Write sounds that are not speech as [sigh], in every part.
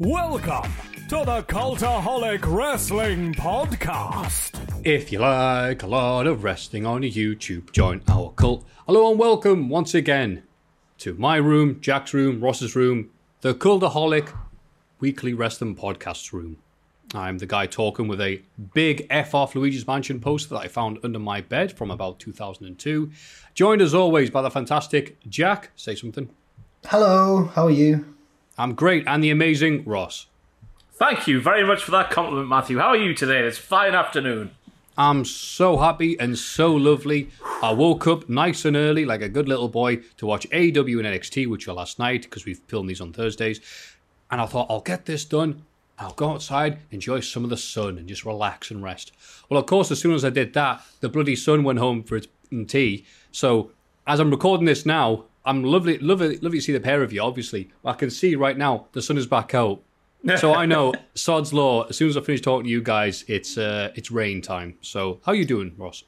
Welcome to the Cultaholic Wrestling Podcast. If you like a lot of wrestling on YouTube, join our cult. Hello and welcome once again to my room, Jack's room, Ross's room, the Cultaholic Weekly Wrestling Podcast room. I'm the guy talking with a big F off Luigi's Mansion poster that I found under my bed from about 2002. Joined as always by the fantastic Jack. Say something. Hello, how are you? I'm great, and the amazing Ross. Thank you very much for that compliment, Matthew. How are you today? It's fine afternoon. I'm so happy and so lovely. I woke up nice and early, like a good little boy, to watch AEW and NXT, which were last night because we've filmed these on Thursdays. And I thought, I'll get this done. I'll go outside, enjoy some of the sun, and just relax and rest. Well, of course, as soon as I did that, the bloody sun went home for its mm, tea. So, as I'm recording this now, I'm lovely, lovely, lovely to see the pair of you. Obviously, I can see right now the sun is back out, so I know [laughs] sod's law. As soon as I finish talking to you guys, it's uh, it's rain time. So how are you doing, Ross?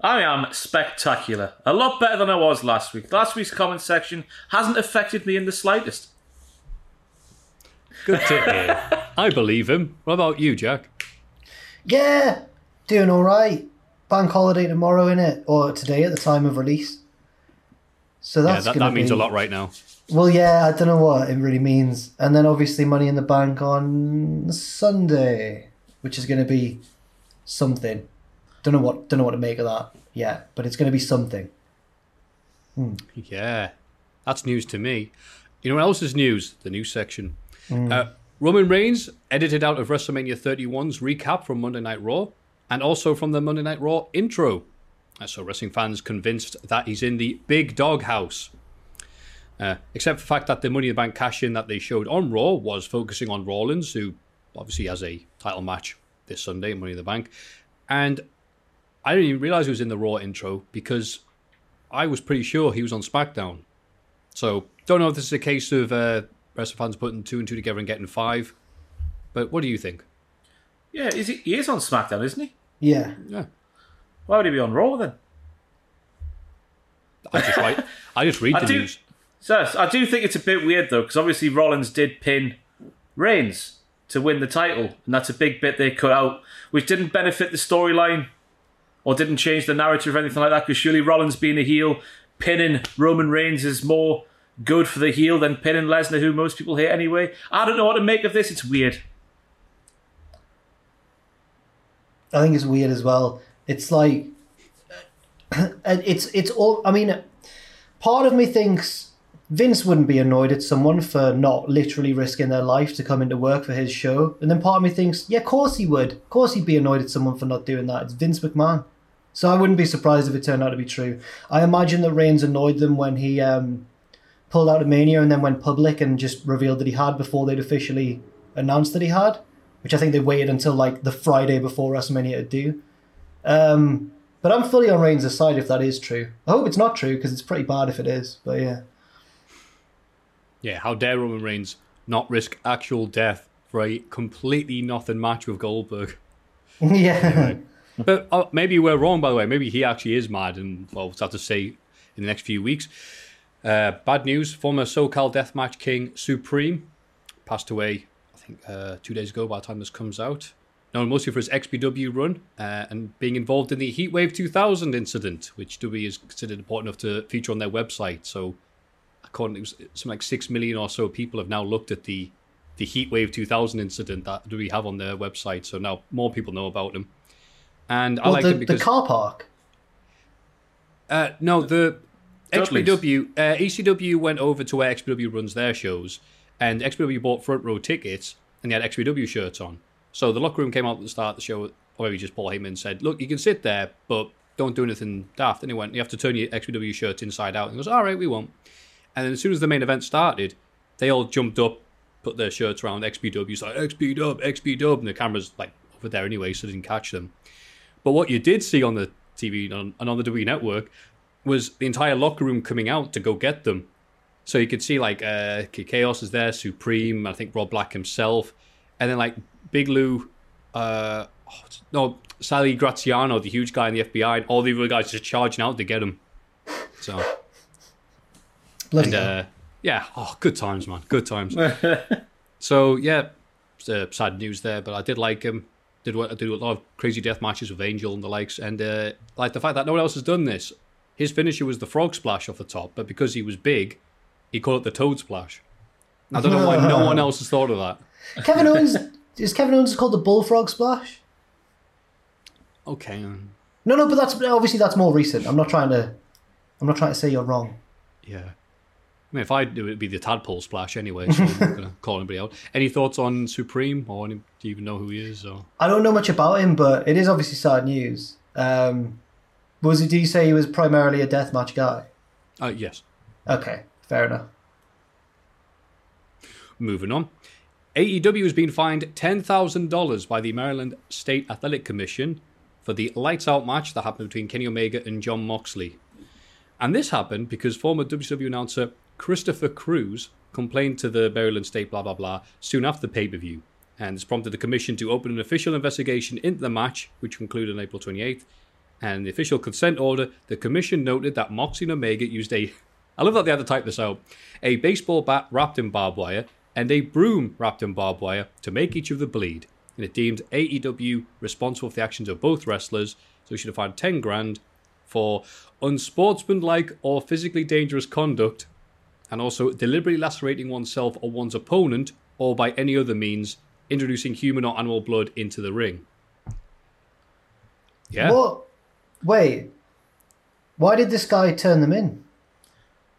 I am spectacular. A lot better than I was last week. Last week's comment section hasn't affected me in the slightest. Good to hear. [laughs] I believe him. What about you, Jack? Yeah, doing all right. Bank holiday tomorrow, in it, or today at the time of release. So that's yeah, that, that means be- a lot right now. Well, yeah, I don't know what it really means. And then obviously Money in the Bank on Sunday, which is going to be something. Don't know what don't know what to make of that yet, but it's going to be something. Yeah, that's news to me. You know what else is news? The news section. Uh, Roman Reigns edited out of WrestleMania 31's recap from Monday Night Raw, and also from the Monday Night Raw intro. So wrestling fans convinced that he's in the big dog house. Uh, except for the fact that the Money in the Bank cash in that they showed on Raw was focusing on Rollins, who obviously has a title match this Sunday in Money in the Bank. And I didn't even realize he was in the Raw intro because I was pretty sure he was on SmackDown. So don't know if this is a case of uh, wrestling fans putting two and two together and getting five. But what do you think? Yeah, is he, he is on SmackDown, isn't he? Yeah. Yeah, Why would he be on Raw then? I just write. I just read [laughs] I the do- news. So I do think it's a bit weird though, because obviously Rollins did pin Reigns to win the title, and that's a big bit they cut out, which didn't benefit the storyline or didn't change the narrative or anything like that. Because surely Rollins being a heel, pinning Roman Reigns is more good for the heel than pinning Lesnar, who most people hate anyway. I don't know what to make of this. It's weird. I think it's weird as well. It's like [clears throat] it's it's all. I mean, part of me thinks Vince wouldn't be annoyed at someone for not literally risking their life to come into work for his show, and then part of me thinks, yeah, of course he would. Of course he'd be annoyed at someone for not doing that. It's Vince McMahon. So I wouldn't be surprised if it turned out to be true. I imagine that Reigns annoyed them when he um, pulled out of Mania and then went public and just revealed that he had before they'd officially announced that he had, which I think they waited until like the Friday before WrestleMania to do. Um, but I'm fully on Reigns' side if that is true. I hope it's not true because it's pretty bad if it is. But yeah, Yeah, how dare Roman Reigns not risk actual death for a completely nothing match with Goldberg? [laughs] yeah, But uh, maybe we're wrong, by the way. Maybe he actually is mad, and well, we'll have to see in the next few weeks. Uh, bad news: former SoCal Deathmatch King Supreme passed away. I think uh, two days ago. By the time this comes out, known mostly for his XPW run uh, and being involved in the Heatwave 2000 incident, which WWE is considered important enough to feature on their website. So according to something like six million or so people have now looked at the the Heatwave 2000 incident that we have on their website. So now more people know about them. And I like the, them because the car park. uh, no, the Dudley's. XPW, uh, ECW went over to where XPW runs their shows, and XPW bought front row tickets, and they had XPW shirts on. So the locker room came out at the start of the show, or maybe just Paul Heyman said, "Look, you can sit there, but don't do anything daft." And he went, "You have to turn your XPW shirt inside out." And he goes, "All right, we won't." And then as soon as the main event started, they all jumped up, put their shirts around XPW's like XP Dub, XP Dub, and the camera's like over there anyway, so didn't catch them. But what you did see on the TV and on the WWE network was the entire locker room coming out to go get them. So you could see like uh, Kaos is there, Supreme, I think Rob Black himself, and then like Big Lou, uh, oh, no, Sally Graziano, the huge guy in the FBI, and all the other guys just charging out to get him. So Bloody and uh, yeah, oh, good times, man, good times. [laughs] so yeah, uh, sad news there, but I did like him. Did did a lot of crazy death matches with Angel and the likes, and uh, like the fact that no one else has done this. His finisher was the frog splash off the top, but because he was big, he called it the toad splash. I don't know why no [laughs] one else has thought of that. Kevin Owens is Kevin Owens called the bullfrog splash? Okay, um, No, no, but that's obviously that's more recent. I'm not trying to. I'm not trying to say you're wrong. yeah. I mean, if I do it, it'd be the tadpole splash anyway. So I'm not [laughs] gonna call anybody out. Any thoughts on Supreme, or any, do you even know who he is? Or I don't know much about him, but it is obviously sad news. Um, was he? Do you say he was primarily a deathmatch guy? uh, yes. Okay, fair enough. Moving on. AEW has been fined $10,000 by the Maryland State Athletic Commission for the lights out match that happened between Kenny Omega and Jon Moxley. And this happened because former WWE announcer Christopher Cruz complained to the Maryland State blah blah blah soon after the pay per view. And this prompted the commission to open an official investigation into the match, which concluded on April 28th. And in the official consent order, the commission noted that Moxley and Omega used a [laughs] I love that they had to type this out. A baseball bat wrapped in barbed wire and a broom wrapped in barbed wire to make each of them bleed. And it deemed AEW responsible for the actions of both wrestlers, so it should have fined 10 grand for unsportsmanlike or physically dangerous conduct, and also deliberately lacerating oneself or one's opponent, or by any other means introducing human or animal blood into the ring. Yeah. What? Wait. Why did this guy turn them in?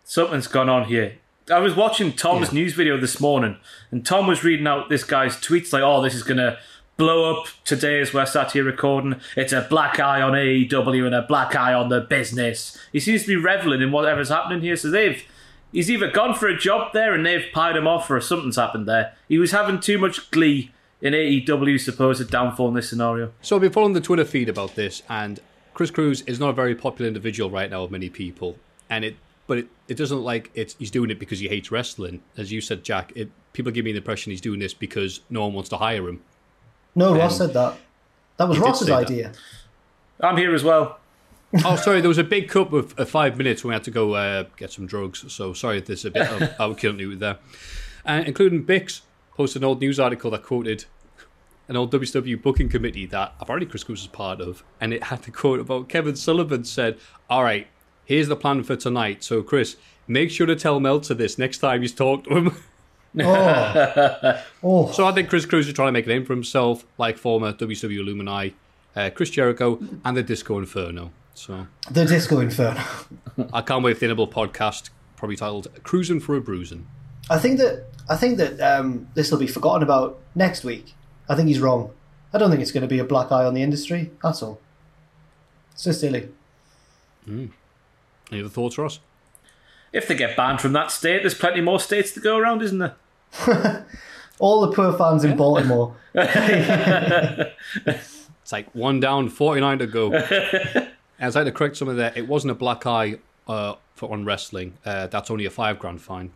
Something's gone on here. I was watching Tom's news video this morning, and Tom was reading out this guy's tweets like, "Oh, this is gonna blow up today as we're sat here recording. It's a black eye on AEW and a black eye on the business." He seems to be reveling in whatever's happening here. So they've he's either gone for a job there and they've pied him off, or something's happened there. He was having too much glee in AEW's supposed downfall in this scenario. So I've been following the Twitter feed about this, and Chris Cruz is not a very popular individual right now with many people, and it, but it, it doesn't look like it's he's doing it because he hates wrestling, as you said, Jack. It people give me the impression he's doing this because no one wants to hire him. No, Ross said that. That was Ross's say that. idea. I'm here as well. oh, sorry, there was a big cup of, of five minutes when we had to go uh, get some drugs. So sorry, if there's a bit of [laughs] overkill there, uh, including Bix posted an old news article that quoted an old WCW booking committee that apparently Chris Cruz was part of, and it had the quote about Kevin Sullivan said, "All right, here's the plan for tonight. So Chris, make sure to tell Meltzer this next time you talk to him." [laughs] Oh, oh, so I think Chris Cruz is trying to make a name for himself, like former WWE Illuminati, uh, Chris Jericho, and the Disco Inferno. So the Disco Inferno. [laughs] I can't wait for the Inable podcast, probably titled "Cruising for a Bruising." I think that I think that um, this will be forgotten about next week. I think he's wrong. I don't think it's going to be a black eye on the industry. at all. So silly. Any other thoughts, Ross? If they get banned from that state, there's plenty more states to go around, isn't there? [laughs] All the poor fans in Baltimore. [laughs] [laughs] It's like one down, forty-nine to go. As I'd like to correct some of that. It wasn't a black eye uh, for on wrestling. Uh, that's only a five grand fine.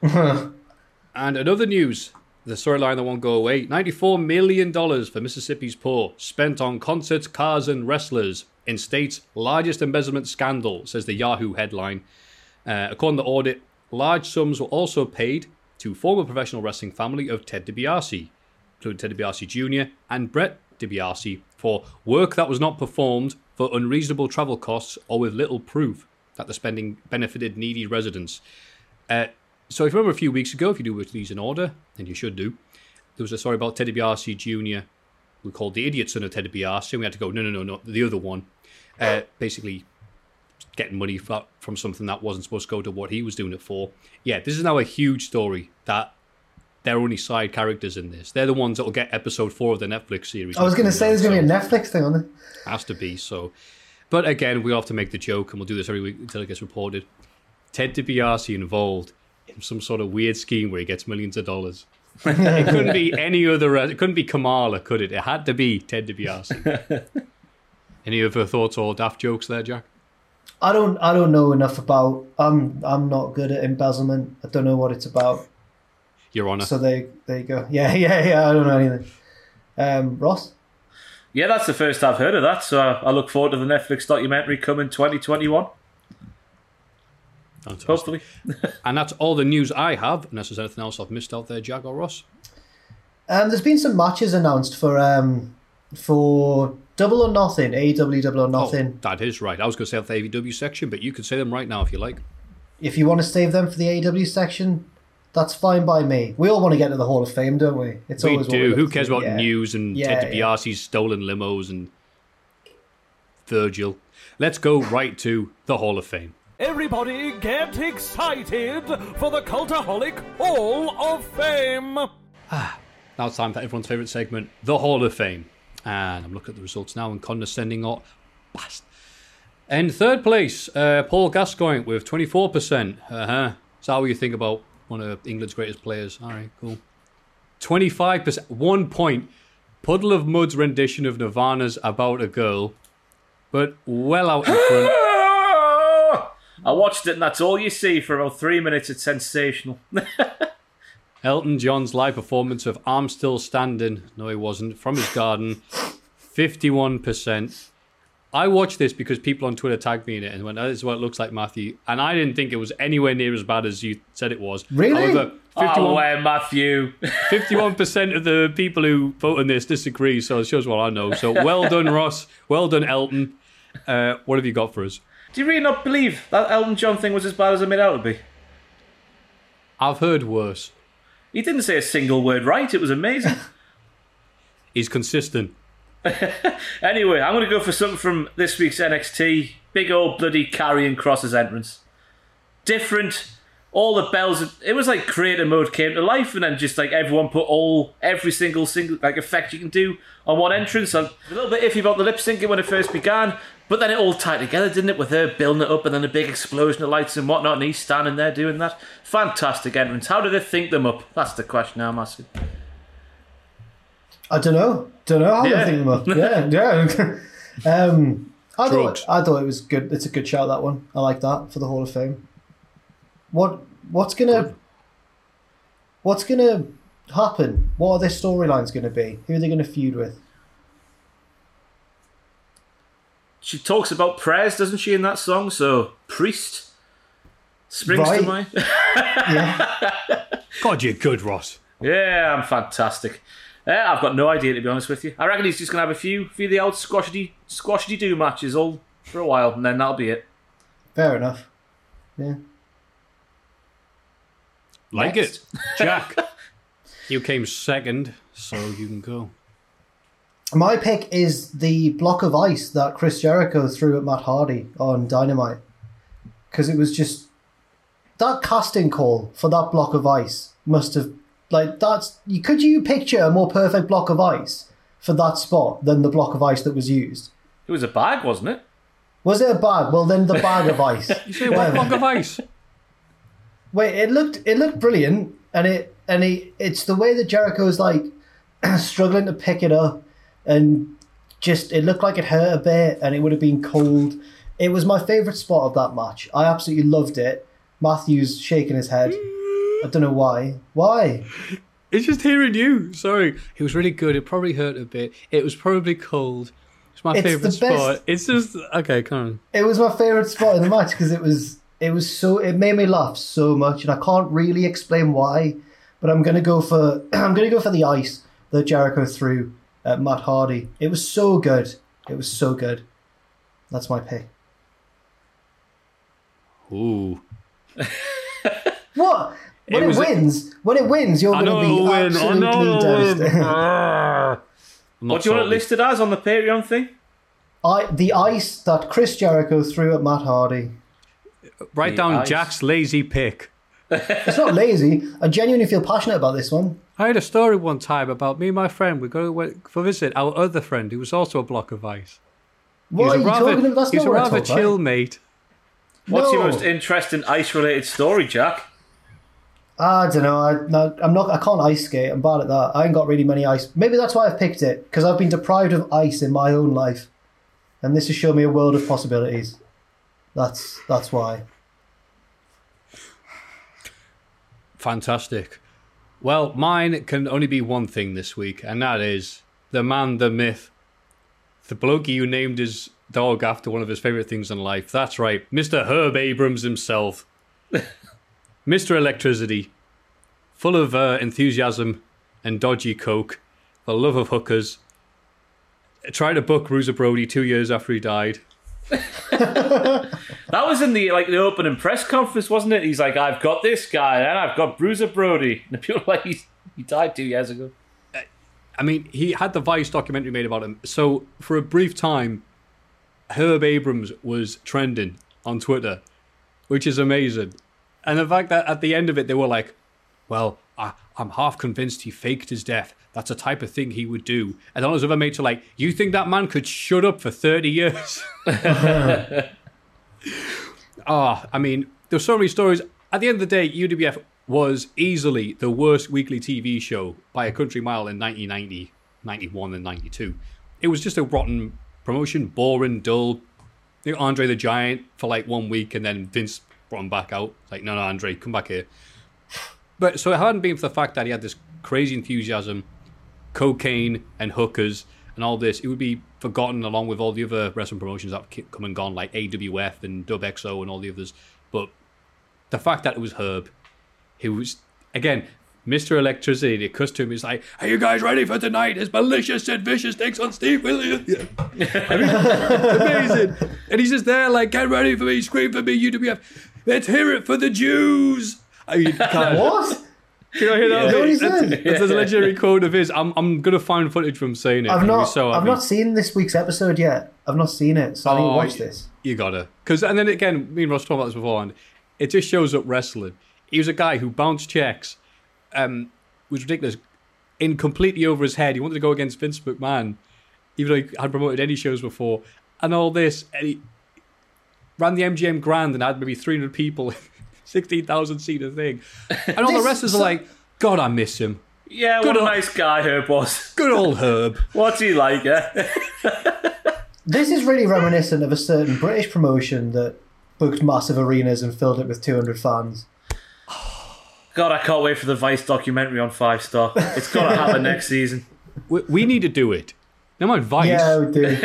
and another news: the storyline that won't go away. Ninety-four million dollars for Mississippi's poor spent on concerts, cars, and wrestlers in state's largest embezzlement scandal, says the Yahoo headline. Uh, according to the audit, large sums were also paid to former professional wrestling family of Ted DiBiase, including Ted DiBiase Jr. and Brett DiBiase, for work that was not performed for unreasonable travel costs or with little proof that the spending benefited needy residents. Uh, so if you remember a few weeks ago, if you do these in order, and you should do, there was a story about Teddy DiBiase Jr. We called the idiot son of Teddy DiBiase, and we had to go, no, no, no, no, the other one. Uh, basically, getting money for, from something that wasn't supposed to go to what he was doing it for. Yeah, this is now a huge story that they're only side characters in this. They're the ones that will get episode four of the Netflix series. I was going to say there's going to be a Netflix thing on it. has to be so. But again, we'll have to make the joke, and we'll do this every week until it gets reported. Ted DiBiase involved in some sort of weird scheme where he gets millions of dollars. [laughs] it couldn't be any other. It couldn't be Kamala, could it? It had to be Ted DiBiase. [laughs] any other thoughts or daft jokes there, Jack? I don't I don't know enough about. I'm I'm not good at embezzlement. I don't know what it's about. Your Honor. So there there you go. [laughs] Yeah yeah yeah. I don't know anything. Um, Ross. Yeah, that's the first I've heard of that. So I I look forward to the Netflix documentary coming 2021. Fantastic. Hopefully. [laughs] And that's all the news I have. Unless there's anything else I've missed out there, Jack or Ross. Um, there's been some matches announced for um for Double or Nothing, AEW Double or Nothing. Oh, that is right. I was going to say the AEW section, but you could say them right now if you like. If you want to save them for the AEW section, that's fine by me. We all want to get to the Hall of Fame, don't we? It's we always do. look Who cares about yeah. news and Yeah, Ted yeah. Stolen limos and Virgil? Let's go right to the Hall of Fame. Everybody get excited for the Cultaholic Hall of Fame! Ah, Now it's time for everyone's favourite segment, the Hall of Fame. And I'm looking at the results now and condescending or bast. In third place, uh, Paul Gascoigne with 24%. Uh-huh. Is that what you think about one of England's greatest players? All right, cool. 25%. One point. Puddle of Mudd's rendition of Nirvana's About a Girl. But well out in front. [gasps] [laughs] I watched it, and that's all you see for about three minutes. It's sensational. [laughs] Elton John's live performance of I'm Still Standing, no, he wasn't, from his garden, 51%. I watched this because people on Twitter tagged me in it and went, This is what it looks like, Matthew. And I didn't think it was anywhere near as bad as you said it was. Really? However, Oh, 51, where Matthew? [laughs] 51% of the people who vote on this disagree, so it shows what I know. So well done, Ross. Well done, Elton. Uh, what have you got for us? Do you really not believe that Elton John thing was as bad as I made out to be? I've heard worse. He didn't say a single word right. It was amazing. [laughs] He's consistent. [laughs] anyway, I'm going to go for something from this week's NXT. Big old bloody Karrion Kross's entrance. Different. All the bells. It was like creator mode came to life, and then just like everyone put all every single single like effect you can do on one entrance. I'm a little bit iffy about the lip syncing when it first began, but then it all tied together, didn't it? With her building it up, and then a big explosion of lights and whatnot, and he's standing there doing that. Fantastic entrance. How did they think them up? That's the question I'm asking. I don't know. Don't know how Yeah. to think them up. [laughs] Yeah, yeah. [laughs] um, I Drugs. thought I thought it was good. It's a good shout that one. I like that for the Hall of Fame. What what's gonna what's gonna happen? What are their storylines gonna be? Who are they gonna feud with? She talks about prayers, doesn't she, in that song? So, priest springs to Right. mind. [laughs] Yeah, God, you're good, Ross. yeah, I'm fantastic. Yeah, I've got no idea to be honest with you. I reckon he's just gonna have a few, few of the old squashity, squashity do matches all for a while, and then that'll be it. fair enough. Yeah. Like Next. it. Jack, you came second, so you can go. My pick is the block of ice that Chris Jericho threw at Matt Hardy on Dynamite. Because it was just. That casting call for that block of ice must have. Like, that's. You, could you picture a more perfect block of ice for that spot than the block of ice that was used? It was a bag, wasn't it? Was it a bag? Well, then the bag of ice. [laughs] You say one block of ice. Wait, it looked it looked brilliant, and it and it, it's the way that Jericho is like [clears throat] struggling to pick it up, and just it looked like it hurt a bit, and it would have been cold. It was my favorite spot of that match. I absolutely loved it. Matthews shaking his head. I don't know why. Why? It's just hearing you. Sorry. It was really good. It probably hurt a bit. It was probably cold. It's my It's favourite the best- spot. It's just okay, come on. It was my favorite spot in the match because it was it was so it made me laugh so much, and I can't really explain why. But I'm gonna go for [clears throat] I'm gonna go for the ice that Jericho threw at Matt Hardy. It was so good. It was so good. That's my pick. Ooh. [laughs] What What? When It it, was a- wins, when it wins, you're going to be it'll win. I absolutely know it'll win. [laughs] devastated. Ah. [laughs] I'm not What do you want it listed as on the Patreon thing? I, the ice that Chris Jericho threw at Matt Hardy. Write The down ice. Jack's lazy pick. It's not lazy. I genuinely feel passionate about this one. I had a story one time about me and my friend. We go to for visit our other friend who was also a block of ice. What he are was you a rather, talking about? That's he not a rather talk about. chill mate. What's your most interesting ice-related story, Jack? I don't know. I, no, I'm not. I can't ice skate. I'm bad at that. I ain't got really many ice. Maybe that's why I've picked it because I've been deprived of ice in my own life, and this has shown me a world of possibilities. That's that's why. Fantastic. Well, mine can only be one thing this week, and that is the man, the myth, the bloke who named his dog after one of his favourite things in life. That's right, Mr. Herb Abrams himself. [laughs] Mr. Electricity, full of uh, enthusiasm and dodgy coke, the love of hookers. Tried to book Bruiser Brody two years after he died. [laughs] That was in the like the opening press conference, wasn't it? He's like, "I've got this guy, and I've got Bruiser Brody." [laughs] And the people are like, "He's, "He died two years ago." I mean, he had the Vice documentary made about him. So for a brief time, Herb Abrams was trending on Twitter, which is amazing. And the fact that at the end of it, they were like, "Well, I, I'm half convinced he faked his death. That's a type of thing he would do." And all his other mates are like, "You think that man could shut up for thirty years?" [laughs] [laughs] Ah, I mean, there's so many stories. At the end of the day, UWF was easily the worst weekly TV show by a country mile in 1990, 91, and 92. It was just a rotten promotion, boring, dull. You know, Andre the Giant for like one week, and then Vince brought him back out. Like, no, no, Andre, come back here. But so it hadn't been for the fact that he had this crazy enthusiasm, cocaine and hookers and all this, it would be forgotten along with all the other wrestling promotions that have come and gone, like AWF and WebXO and all the others. But the fact that it was Herb, who was again Mr. Electricity, the costume is like, "Are you guys ready for tonight? It's malicious and vicious takes on Steve Williams." Yeah. [laughs] I mean, amazing. And he's just there, like, "Get ready for me, scream for me, UWF. Let's hear it for the Jews." I mean, [laughs] What? Can I hear that? Is that what he said? That's a legendary quote of his. I'm, I'm gonna find footage from saying it. I've not. so I've not seen this week's episode yet. I've not seen it, so I need to Oh, watch this. You gotta, because and then again, me and Ross talked about this before, and it just shows up wrestling. He was a guy who bounced checks, um, was ridiculous, in completely over his head. He wanted to go against Vince McMahon, even though he hadn't promoted any shows before, and all this, and he ran the MGM Grand and had maybe 300 people, 16,000 seater thing, [laughs] and all the This- wrestlers are so- like, God, I miss him. Yeah, Good what a nice guy Herb was. Good old Herb. [laughs] What's he like? Eh? [laughs] This is really reminiscent of a certain British promotion that booked massive arenas and filled it with 200 fans. [sighs] God, I can't wait for the Vice documentary on Five Star. It's got to happen next season. We, we need to do it. No more Vice. Yeah, we do.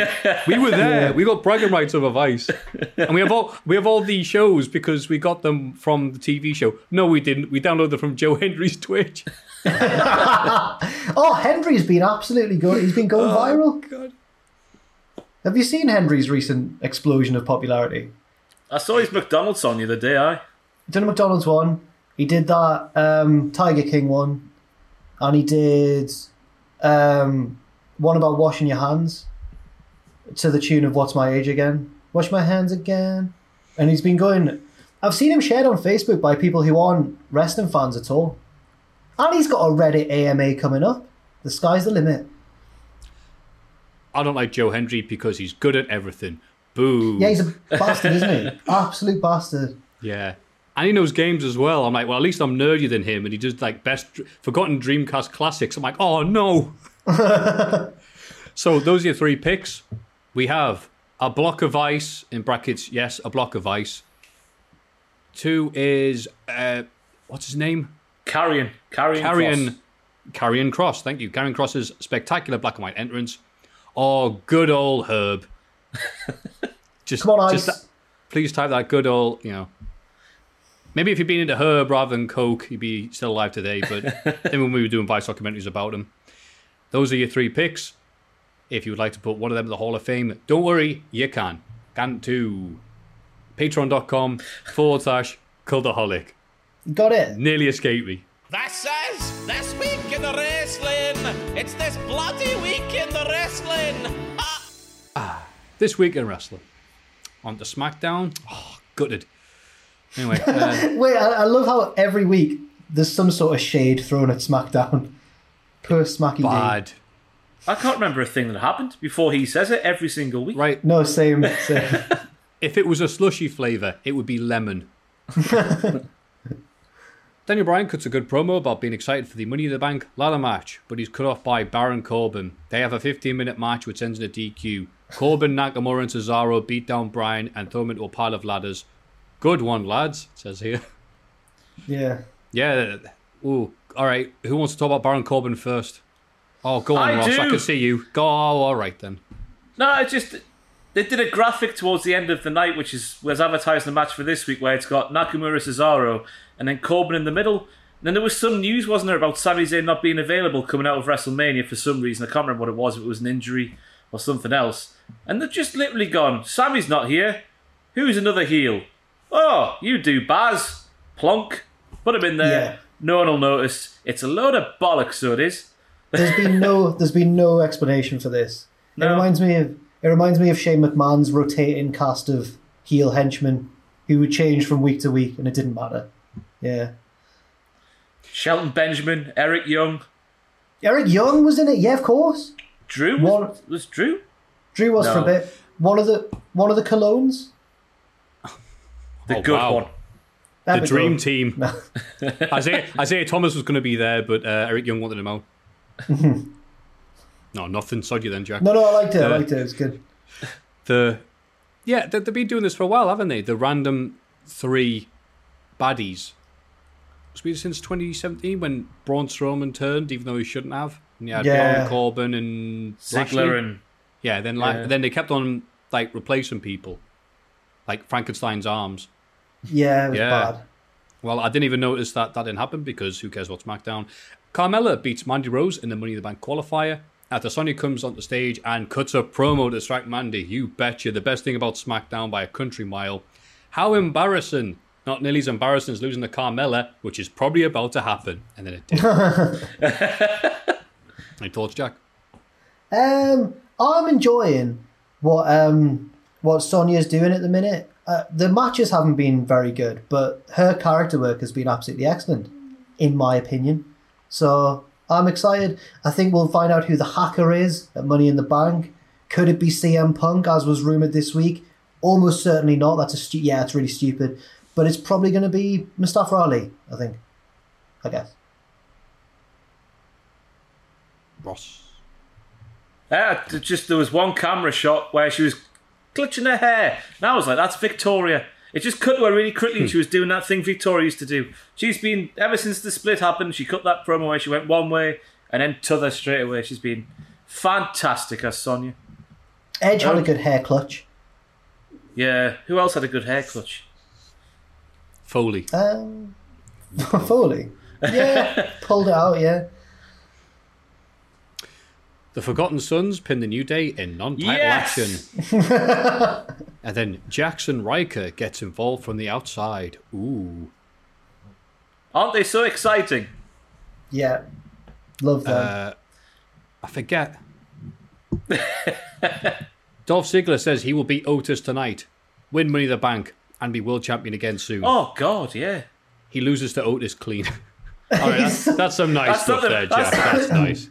We were [laughs] there. We got bragging rights over Vice, and we have all we have all these shows because we got them from the TV show. No, we didn't. We downloaded them from Joe Hendry's Twitch. [laughs] oh, Hendry's been absolutely good. He's been going viral. Oh, God. Have you seen Hendry's recent explosion of popularity? I saw his McDonald's on the other day, I. He did a McDonald's one. He did that um, Tiger King one, and he did um, one about washing your hands to the tune of "What's My Age Again." Wash my hands again, and he's been going. I've seen him shared on Facebook by people who aren't wrestling fans at all, and he's got a Reddit AMA coming up. The sky's the limit. I don't like Joe Hendry because he's good at everything. Boo. Yeah, he's a bastard, isn't he? [laughs] Absolute bastard. Yeah. And he knows games as well. I'm like, well, at least I'm nerdier than him. And he does like best forgotten Dreamcast classics. I'm like, oh no. [laughs] so those are your three picks. We have a block of ice in brackets. Yes, a block of ice. Two is uh, what's his name? Karrion. Karrion. Karrion. Kross. Karrion Kross. Thank you. Karrion Kross's spectacular black and white entrance. Oh, good old Herb. [laughs] just, Come on, just Ice. that- please type that good old, you know. Maybe if he'd been into Herb rather than Coke, he'd be still alive today. But [laughs] then when we were doing Vice documentaries about him, those are your three picks. If you would like to put one of them in the Hall of Fame, don't worry, you can. Can too. Patreon.com forward slash cultaholic. Got it. Nearly escaped me. That says this week in the wrestling. It's this bloody week in the wrestling. Ah. This week in wrestling. On to SmackDown. Oh, gutted. Anyway, [laughs] uh, Wait, I, I love how every week there's some sort of shade thrown at SmackDown. Poor Smacky D. bad. I can't remember a thing that happened before he says it every single week. Right. No, same. same. [laughs] If it was a slushy flavour, it would be lemon. [laughs] Daniel Bryan cuts a good promo about being excited for the Money in the Bank ladder match, but he's cut off by Baron Corbin. They have a 15 minute match which ends in a DQ. Corbin, Nakamura, and Cesaro beat down Bryan and throw him into a pile of ladders. Good one, lads, says here. yeah. Yeah. Ooh. All right. Who wants to talk about Baron Corbin first? Oh, go on, I Ross. I can see you. Go. Oh, all right then. No, it's just they did a graphic towards the end of the night, which is was advertising the match for this week, where it's got Nakamura, Cesaro, and then Corbin in the middle. And then there was some news, wasn't there, about Sami Zayn not being available coming out of WrestleMania for some reason. I can't remember what it was. If it was an injury or something else. And they've just literally gone, Sammy's not here. Who's another heel? Oh, you do, Baz. Plonk. Put him in there. Yeah. No one will notice. It's a load of bollocks, so it is. There's been no [laughs] there's been no explanation for this. It reminds me of it reminds me of Shane McMahon's rotating cast of heel henchmen who would change from week to week and it didn't matter. Yeah. Shelton Benjamin, Eric Young, Eric Young was in it, yeah, of course. Drew. One- Was, was Drew? Drew was for a bit. One of the one of the colognes. The Oh, good wow. one. There The dream go. team. Isaiah, [laughs] Isaiah Thomas was going to be there, but uh, Eric Young wanted him out. [laughs] no, nothing. Sod you then, Jack. No, no, I liked it. I liked it. It was good. The yeah, they, they've been doing this for a while, haven't they? The random three baddies. It's been since 2017 when Braun Strowman turned, even though he shouldn't have. And you had Yeah. Baron Corbin and Ziggler Lashley. and yeah. Then like Yeah. then they kept on like replacing people, like Frankenstein's arms. Yeah, it was Yeah. bad. Well, I didn't even notice that that didn't happen because who cares what's SmackDown? Carmella beats Mandy Rose in the Money in the Bank qualifier. After Sonya comes on the stage and cuts a promo to distract Mandy, you betcha. The best thing about SmackDown by a country mile. How embarrassing! Not nearly as embarrassing as losing to Carmella, which is probably about to happen. And then it did. [laughs] Any thoughts, Jack? Um, I'm enjoying what um what Sonya's doing at the minute. Uh, the matches haven't been very good, but her character work has been absolutely excellent, in my opinion. So I'm excited. I think we'll find out who the hacker is at Money in the Bank. Could it be CM Punk, as was rumored this week? Almost certainly not. That's a stu- yeah, it's really stupid. But it's probably going to be Mustafa Ali. I think. I guess. Ross. Yeah, just there was one camera shot where she was clutching her hair, and I was like, "That's Victoria." It just cut to her really quickly. and She was doing that thing Victoria used to do. She's been ever since the split happened. She cut that promo where she went one way and then t'other straight away. She's been fantastic as Sonya. Edge had a Um, good hair clutch. Yeah, who else had a good hair clutch? Foley. Um, [laughs] Foley. Yeah, pulled it out. Yeah. The Forgotten Sons pin the New Day in non-title Yes! action. [laughs] and then Jaxson Ryker gets involved from the outside. Ooh. Aren't they so exciting? Yeah. Love them. Uh, I forget. [laughs] Dolph Ziggler says he will beat Otis tonight, win Money in the Bank, and be world champion again soon. Oh God, yeah. He loses to Otis clean. [laughs] All right, that's, that's some nice That's stuff the- there, Jack. that's- That's nice.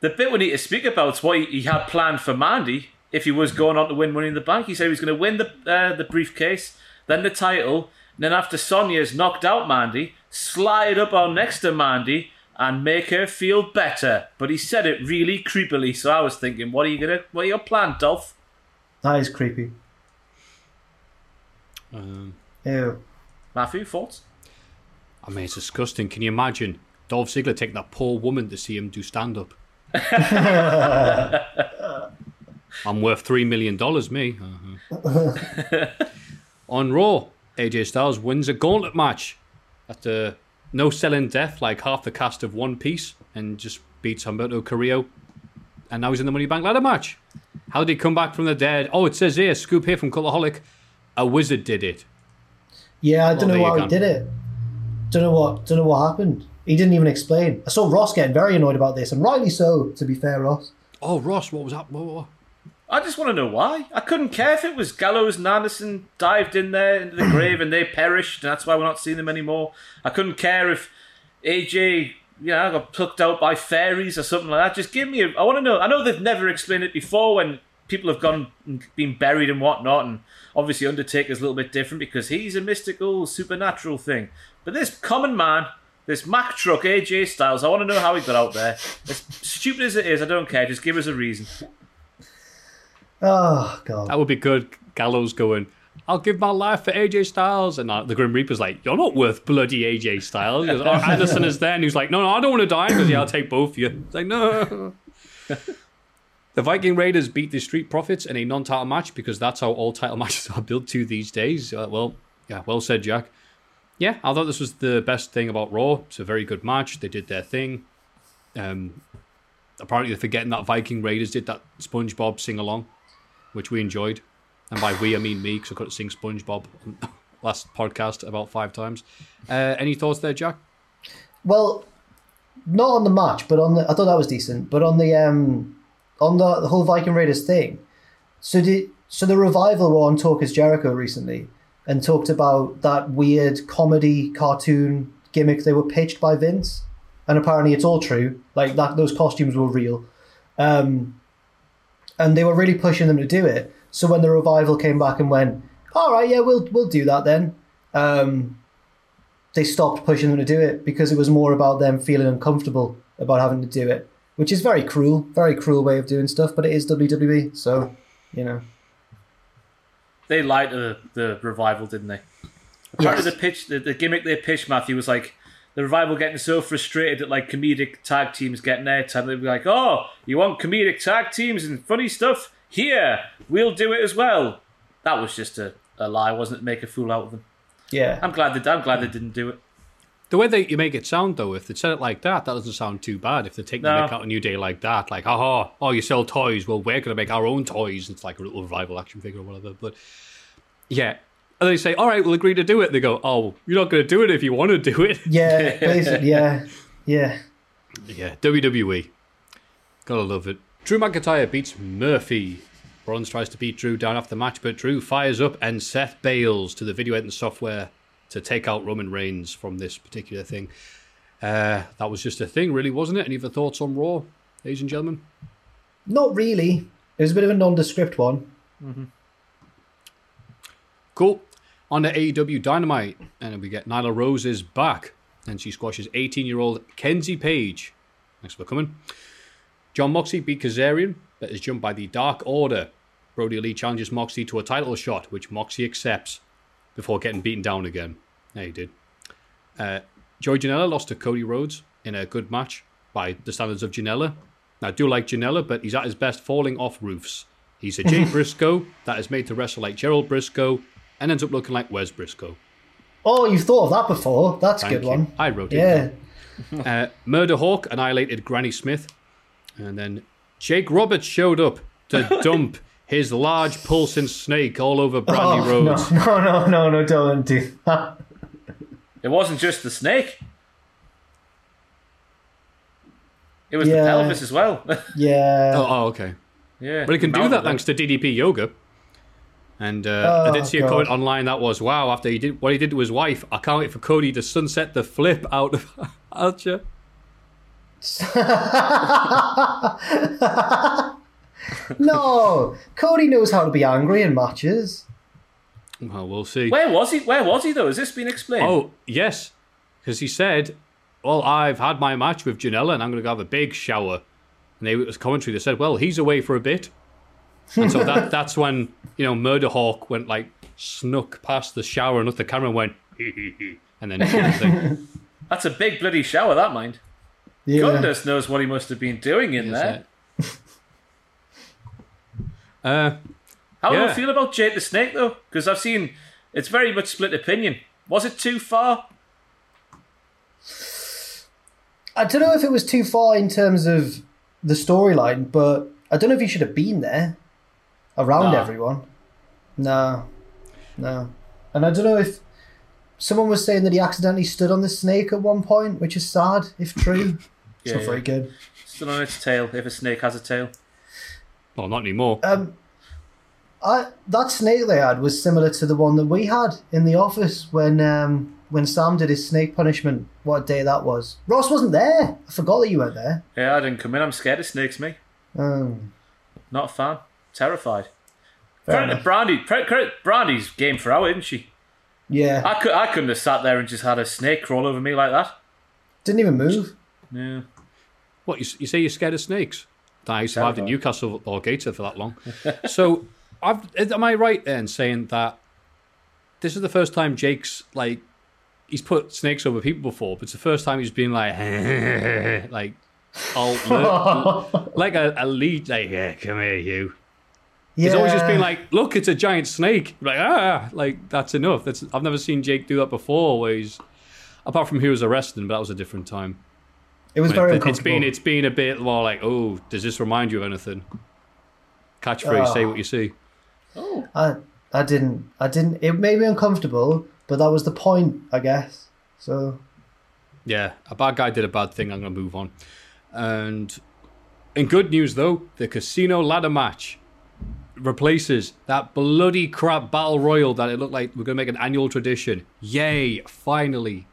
The bit we need to speak about is what he- he had planned for Mandy if he was going on to win Money in the Bank. He said he was going to win the uh, the briefcase, then the title, and then after Sonya's knocked out Mandy, slide up on next to Mandy and make her feel better. But he said it really creepily, so I was thinking, what are you gonna, what are your plan, Dolph? that is creepy. Um, Ew. Matthew, thoughts? I mean, it's disgusting. Can you imagine Dolph Ziggler taking that poor woman to see him do stand up? I'm worth $3 million, me. Uh-huh. On Raw, AJ Styles wins a gauntlet match after no selling death like half the cast of One Piece and just beats Humberto Carrillo. And now he's in the Money Bank ladder match. How did he come back from the dead? Oh, it says here, scoop here from Cultaholic. A wizard did it. Yeah, I don't Well, know how he did it. don't know what don't know what happened. He didn't even explain. I saw Ross getting very annoyed about this, and rightly so. To be fair, Ross. Oh, Ross, what was that? What, what? I just want to know why. I couldn't care if it was Gallows and Anderson dived in there into the grave and they perished, and that's why we're not seeing them anymore. I couldn't care if AJ, you know, got plucked out by fairies or something like that. Just give me. A, I want to know. I know they've never explained it before when people have gone and been buried and whatnot, and obviously Undertaker's a little bit different because he's a mystical, supernatural thing. But this common man, this Mack truck, AJ Styles, I want to know how he got out there. As stupid as it is, I don't care. Just give us a reason. Oh god. That would be good. Gallows going, I'll give my life for AJ Styles. And uh, the Grim Reaper's like, You're not worth bloody AJ Styles. He goes, oh, Anderson is there. And he's like, No, no, I don't want to die. Because, yeah, I'll take both of you. It's like, No. the Viking Raiders beat the Street Profits in a non title match because that's how all title [laughs] matches are built to these days. Uh, well, yeah, well said, Jack. Yeah, I thought this was the best thing about Raw. It's a very good match. They did their thing. Um, apparently, they're forgetting that Viking Raiders did that SpongeBob sing along, which we enjoyed. And by we, I mean me, because I couldn't sing SpongeBob [laughs] last podcast about five times. Uh, any thoughts there, Jack? Well, not on the match, but on the I thought that was decent. But on the um on the, the whole Viking Raiders thing. So did so the revival were on Talk is Jericho recently and talked about that weird comedy cartoon gimmick they were pitched by Vince. And apparently it's all true. Like that those costumes were real. Um and they were really pushing them to do it. So when the revival came back and went, All right, yeah, we'll we'll do that then. Um they stopped pushing them to do it because it was more about them feeling uncomfortable about having to do it, which is very cruel, very cruel way of doing stuff. But it is WWE, so you know. They lied to the, the revival, didn't they? Apparently, Yes. the pitch, the, the gimmick they pitched, Matthew, was like the revival getting so frustrated at like comedic tag teams getting airtime. They'd be like, "Oh, you want comedic tag teams and funny stuff? Here, we'll do it as well." That was just a, a lie, wasn't it? Make a fool out of them. Yeah, I'm glad they. I'm glad they didn't do it. The way that you make it sound, though, if they said it like that, that doesn't sound too bad. If they take the No. mick out a New Day like that, like, oh, oh, oh, you sell toys, well, we're going to make our own toys. It's like a little revival action figure or whatever. But yeah. And they say, all right, we'll agree to do it. They go, oh, you're not going to do it if you want to do it. yeah, [laughs] basically, yeah, yeah. Yeah, WWE. Gotta love it. Drew McIntyre beats Murphy. Bronze tries to beat Drew down after the match, but Drew fires up and Seth bails to the video editing software to take out Roman Reigns from this particular thing. Uh, that was just a thing, really, wasn't it? Any other thoughts on Raw, ladies and gentlemen? Not really. It was a bit of a nondescript one. Cool. On to AEW Dynamite, and we get Nyla Rose is back, and she squashes 18 year old Kenzie Paige. Thanks for coming. Jon Moxley beat Kazarian, but is jumped by the Dark Order. Brody Lee challenges Moxley to a title shot, which Moxley accepts before getting beaten down again. Yeah, he did. Uh, Joey Janela lost to Cody Rhodes in a good match by the standards of Janela. Now, I do like Janela, but he's at his best falling off roofs. He's a Jay [laughs] Briscoe that is made to wrestle like Gerald Brisco and ends up looking like Wes Brisco. Oh, you've thought of that before. That's a good you. one. I wrote it Yeah. Uh, Murder Hawk annihilated Granny Smith. And then Jake Roberts showed up to [laughs] dump his large pulsing snake all over Brandi Oh, no, Rhodes. no, no, no, no, don't do that. It wasn't just the snake. It was the pelvis as well. [laughs] Yeah. Oh, oh, okay. yeah, But he can do that thanks to DDP Yoga. And uh, I Oh, did see a God. comment online that was, wow, after he did what he did to his wife, I can't wait for Cody to sunset the flip out of Archer. [laughs] no, Cody knows how to be angry in matches. Well, we'll see. Where was he? Where was he though? Has this been explained? Oh, yes. Because he said, Well, I've had my match with Janela and I'm going to have a big shower. And they, it was commentary. They said, Well, he's away for a bit. And so that [laughs] that's when, you know, Murder Hawk went like snuck past the shower and looked at the camera and went, and then did the thing. [laughs] That's a big bloody shower, that mind. Yeah. Goodness knows what he must have been doing in Yes, there. Uh, How do you feel about Jake the Snake, though? Because I've seen it's very much split opinion. Was it too far? I don't know if it was too far in terms of the storyline, but I don't know if he should have been there around Nah. everyone. No, no, and I don't know if someone was saying that he accidentally stood on the snake at one point, which is sad if true. [laughs] It's Yeah, not yeah. very good. Still on its tail, if a snake has a tail. Well, not anymore. Um, I that snake they had was similar to the one that we had in the office when um, when Sam did his snake punishment. What day that was? Ross wasn't there. I forgot that you weren't there. Yeah, I didn't come in. I'm scared of snakes, me. Um, Not a fan. Terrified. Fair Credit to. Brandy. credit- credit- Brandy's game for hour, isn't she? yeah, I, could, I couldn't have sat there and just had a snake crawl over me like that. didn't even move. Yeah. What you, you say? You're scared of snakes? I survived in Newcastle or Gateshead for that long. [laughs] so, I've, am I right then saying that this is the first time Jake's like he's put snakes over people before, but it's the first time he's been like [laughs] like [laughs] like a, a lead like yeah, come here you. Yeah, He's always just been like, look, it's a giant snake. Like ah, like that's enough. That's I've never seen Jake do that before. Where he's apart from he was arrested, but that was a different time. It was But very it's uncomfortable. been it's been a bit more like, oh, does this remind you of anything? Catchphrase, say Ah. what you see. Oh. I I didn't I didn't. It made me uncomfortable, but that was the point, I guess. So Yeah, a bad guy did a bad thing. I'm going to move on. And in good news, though, the casino ladder match replaces that bloody crap battle royal that it looked like we're going to make an annual tradition. Yay! Finally,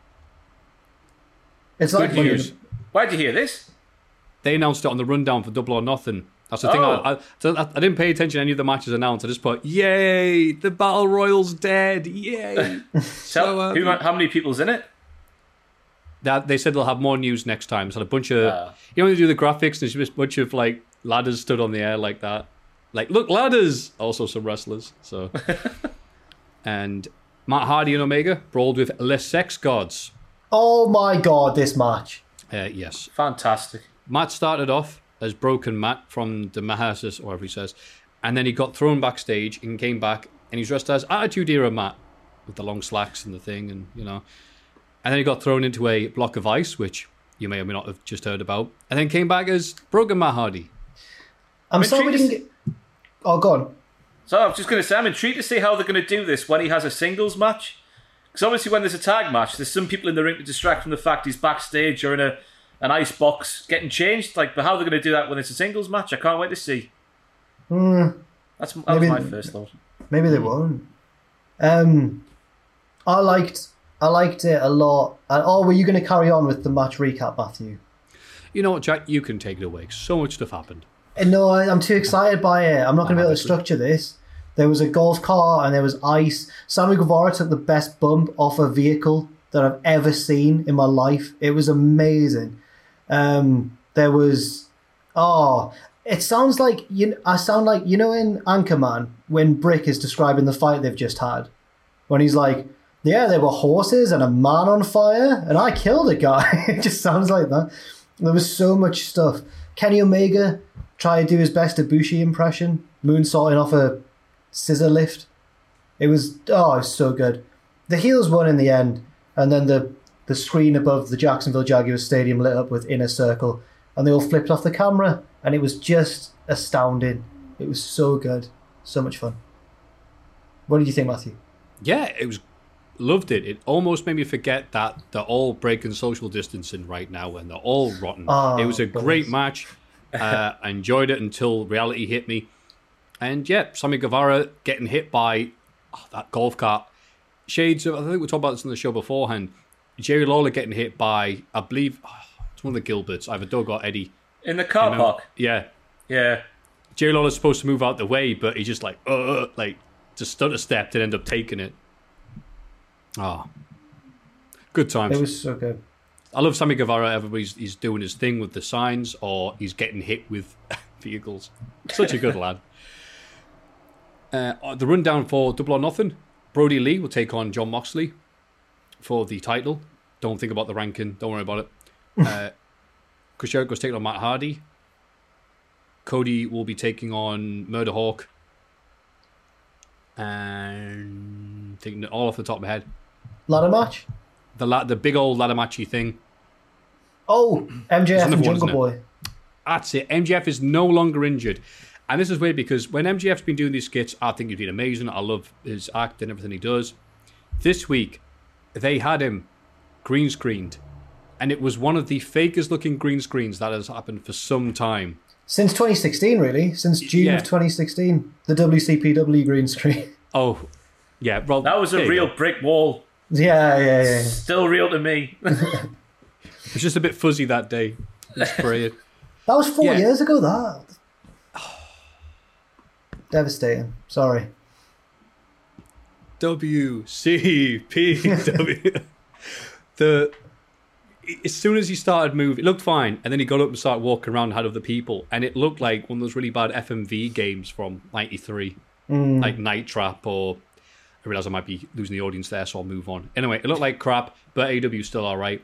it's good like when news. Why'd you hear this? They announced it on the rundown for Double or Nothing. That's the thing. Oh. I, I, so I, I didn't pay attention to any of the matches announced. I just put, "Yay! The battle royal's dead! Yay!" [laughs] Tell, So, uh, who, how many people's in it? that they said they'll have more news next time. So a bunch of Ah. you know when they do the graphics, there's just a bunch of like ladders stood on the air like that. Like, look, ladders. Also some wrestlers. So [laughs] and Matt Hardy and Omega brawled with Les Sex Gods. oh my god, this match. Uh, yes, Fantastic. Matt started off as Broken Matt from the Mahasis, or whatever he says, and then he got thrown backstage and came back, and he's dressed as Attitude Era Matt with the long slacks and the thing, and you know, and then he got thrown into a block of ice, which you may or may not have just heard about, and then came back as Broken Matt Hardy. I'm sorry we didn't get. Oh, go on. So I was just going to say, I'm intrigued to see how they're going to do this when he has a singles match. Because obviously, when there's a tag match, there's some people in the ring to distract from the fact he's backstage or in a an ice box getting changed. Like, but how they're going to do that when it's a singles match, I can't wait to see. That's that was my first thought. Maybe they won't. Um, I liked I liked it a lot. And, oh, were you going to carry on with the match recap, Matthew? You know what, Jack? You can take it away. So much stuff happened. Uh, No, I, I'm too excited by it. I'm not going to be able to structure this. There was a golf car and there was ice. Sammy Guevara took the best bump off a vehicle that I've ever seen in my life. It was amazing. Um, there was, oh, it sounds like you. I sound like you know in Anchorman when Brick is describing the fight they've just had, when he's like, "Yeah, there were horses and a man on fire, and I killed a guy." [laughs] it just sounds like that. There was so much stuff. Kenny Omega tried to do his best Ibushi impression, moonsaulting off a scissor lift. It was oh, it was so good. The heels won in the end, and then the the screen above the Jacksonville Jaguars stadium lit up with inner circle, and they all flipped off the camera, and it was just astounding. It was so good, so much fun. What did you think, Matthew? Yeah, it was loved it. It almost made me forget that they're all breaking social distancing right now and they're all rotten. Oh, it was a great match. [laughs] Uh, I enjoyed it until reality hit me. And yeah, Sammy Guevara getting hit by oh, that golf cart. Shades of, I think we talked about this on the show beforehand. Jerry Lawler getting hit by, I believe, oh, it's one of the Gilberts, either Doug or Eddie. In the car Remember- park. Yeah. Yeah. Jerry Lawler's supposed to move out the way, but he just like, uh, like, just stutter stepped and end up taking it. Ah. Good times. It was so good. I love Sammy Guevara. Everybody's he's doing his thing with the signs, or he's getting hit with [laughs] vehicles. Such a good lad. Uh, the rundown for Double or Nothing: Brodie Lee will take on Jon Moxley for the title. Don't think about the ranking. Don't worry about it. [laughs] Uh, Chris Jericho's taking on Matt Hardy. Cody will be taking on Murder Hawk. And taking it all off the top of my head, Ladder match. the la- the big old ladder matchy thing. Oh, MJF and Jungle isn't? Boy. That's it. MJF is no longer injured. And this is weird because when MJF's been doing these skits, I think he's been amazing. I love his act and everything he does. This week, they had him green screened, and it was one of the fakest looking green screens that has happened for some time. Since 2016, really. Since June Yeah. of 2016. The WCPW green screen. [laughs] Oh, yeah, well, That was a real go. brick wall. yeah, yeah, yeah. Still real to me. [laughs] It was just a bit fuzzy that day. It was [laughs] brilliant. That was four Yeah. years ago, that. Devastating. Sorry. WCPW. [laughs] the as soon as he started moving, it looked fine, and then he got up and started walking around, and had other people, and it looked like one of those really bad FMV games from '93, mm. like Night Trap, or I realize I might be losing the audience there, so I'll move on. Anyway, it looked like crap, but AEW's still all right,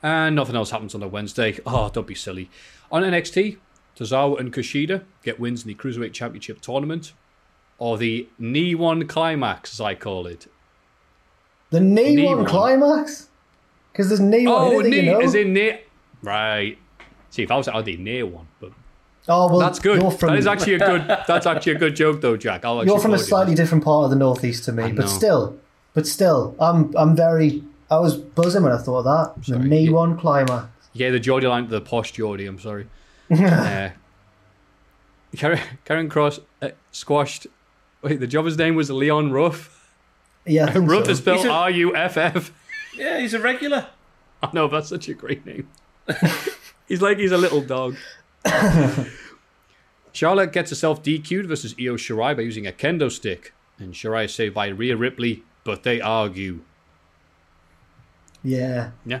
and nothing else happens on a Wednesday. Oh, don't be silly. On NXT, Tozawa and Kushida get wins in the Cruiserweight Championship tournament, or the Knee One Climax, as I call it. The knee, Knee one, one. climax? Because there's knee one Oh, in it, knee, you know? as in near. Right. See, if I was, I'd be near one, but oh, well, that's good. From, that is actually a good. That's actually a good joke, though, Jack. I'll you're from a slightly different part of the northeast to me, but still, but still, I'm I'm very. I was buzzing when I thought of that. The knee yeah. one climber. Yeah, the Geordie line, the posh Geordie. I'm sorry. Uh, Karrion, Karrion Kross uh, squashed. Wait, the jobber's name was Leon Ruff. Yeah, I think Ruff so. is spelled He's a- R U F F. yeah, he's a regular. I know that's such a great name. [laughs] he's like he's a little dog. [laughs] Charlotte gets herself DQ'd versus Io Shirai by using a kendo stick, and Shirai is saved by Rhea Ripley, but they argue. Yeah. Yeah.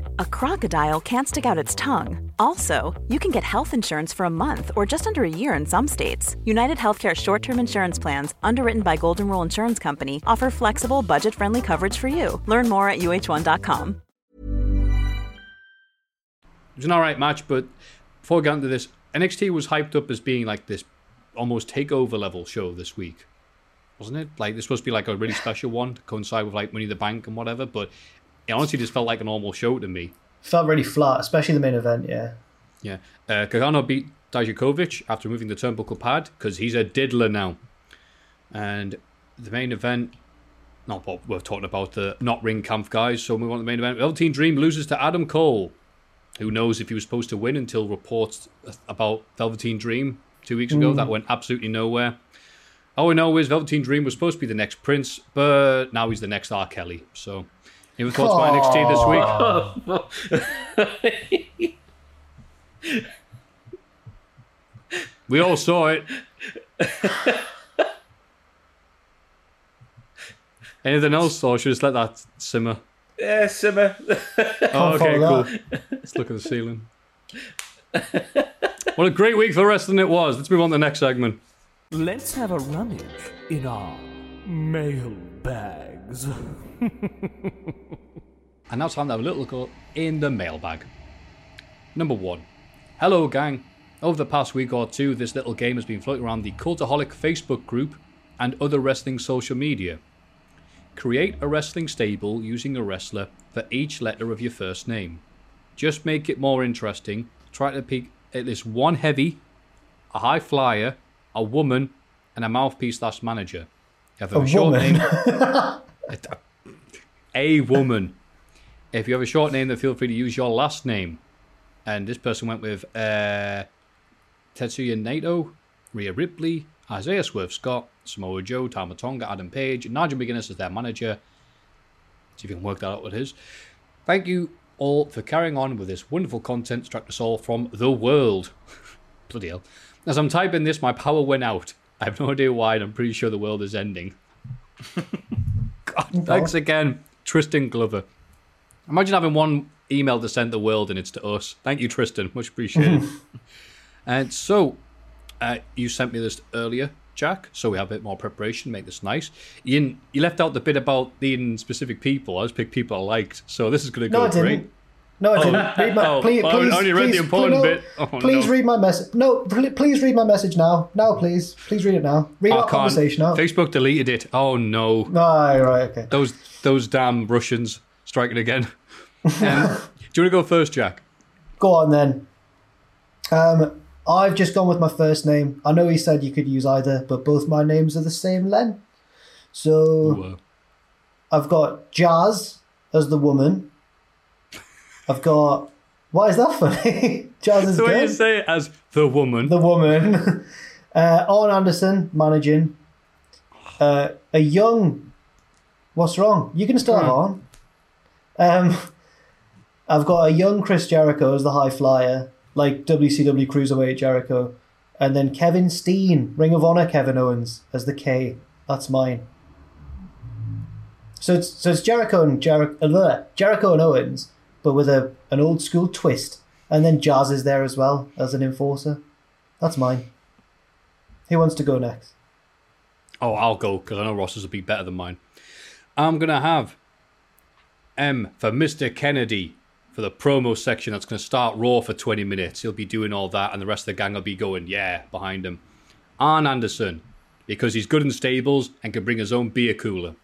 a crocodile can't stick out its tongue. Also, you can get health insurance for a month or just under a year in some states. United Healthcare short term insurance plans, underwritten by Golden Rule Insurance Company, offer flexible, budget friendly coverage for you. Learn more at uh1.com. It was an alright match, but before we get into this, NXT was hyped up as being like this almost takeover level show this week. Wasn't it? Like this supposed to be like a really [sighs] special one to coincide with like Money in the Bank and whatever, but it honestly just felt like a normal show to me. Felt really flat, especially the main event, yeah. Yeah. Uh, Gargano beat Dijakovic after moving the turnbuckle pad because he's a diddler now. And the main event, not what we're talking about, the not ring camp guys, so we want the main event. Velveteen Dream loses to Adam Cole. Who knows if he was supposed to win until reports about Velveteen Dream two weeks ago that went absolutely nowhere. All we know is Velveteen Dream was supposed to be the next Prince, but now he's the next R. Kelly. So, any other thoughts by NXT this week? We all saw it. Anything else, or should I just let that simmer? Yeah, simmer. Oh, okay, follow cool. Let's look at the ceiling. what a great week for wrestling it was. Let's move on to the next segment. Let's have a rummage in our mail bags. [laughs] And now it's time to have a little look in the mailbag. Number one. Hello, gang. Over the past week or two, this little game has been floating around the Cultaholic Facebook group and other wrestling social media. Create a wrestling stable using a wrestler for each letter of your first name. Just make it more interesting. Try to pick at least one heavy, a high flyer, a woman, and a mouthpiece slash manager. Have a, A short woman? name, [laughs] a woman. If you have a short name, then feel free to use your last name. And this person went with uh, Tetsuya Naito, Rhea Ripley, Isaiah Swift Scott, Samoa Joe, Tama Tonga, Adam Page, Nigel McGuinness as their manager. See if you can work that out with his. Thank you all for carrying on with this wonderful content, Extract us all from the world. [laughs] Bloody hell. As I'm typing this, my power went out. I have no idea why, and I'm pretty sure the world is ending. [laughs] God, thanks again, Tristan Glover. Imagine having one email to send the world and it's to us. Thank you, Tristan. Much appreciated. [laughs] and so, uh, you sent me this earlier, Jack, so we have a bit more preparation, make this nice. You, you left out the bit about being specific people. I just picked people I liked, so this is going to go I great. didn't. No, I didn't. Read my, Oh, please, I please, only read the please, important please, bit. Oh, please no. read my message. No, please read my message now. Now, please. Please read it now. Read I our can't. conversation now. Facebook deleted it. Oh no. Right, right, okay. Those those damn Russians striking again. [laughs] Um, do you want to go first, Jack? Go on then. Um, I've just gone with my first name. I know he said you could use either, but both my names are the same Len. So Ooh, uh, I've got Jazz as the woman. I've got. Why is that funny? [laughs] Jazz is the way you say it as the woman. The woman. [laughs] uh, Arn Anderson managing. Uh, a young. What's wrong? You can still have on. Um, [laughs] I've got a young Chris Jericho as the high flyer, like WCW Cruiserweight Jericho, and then Kevin Steen, Ring of Honor Kevin Owens as the K. That's mine. So it's so it's Jericho and Jer- uh, Jericho and Owens, but with a an old school twist, and then Jazz is there as well as an enforcer. That's mine. Who wants to go next? Oh, I'll go because I know Ross's will be better than mine. I'm gonna have M for Mr. Kennedy for the promo section. That's gonna start Raw for 20 minutes. He'll be doing all that, and the rest of the gang will be going yeah behind him. Arn Anderson because he's good in stables and can bring his own beer cooler.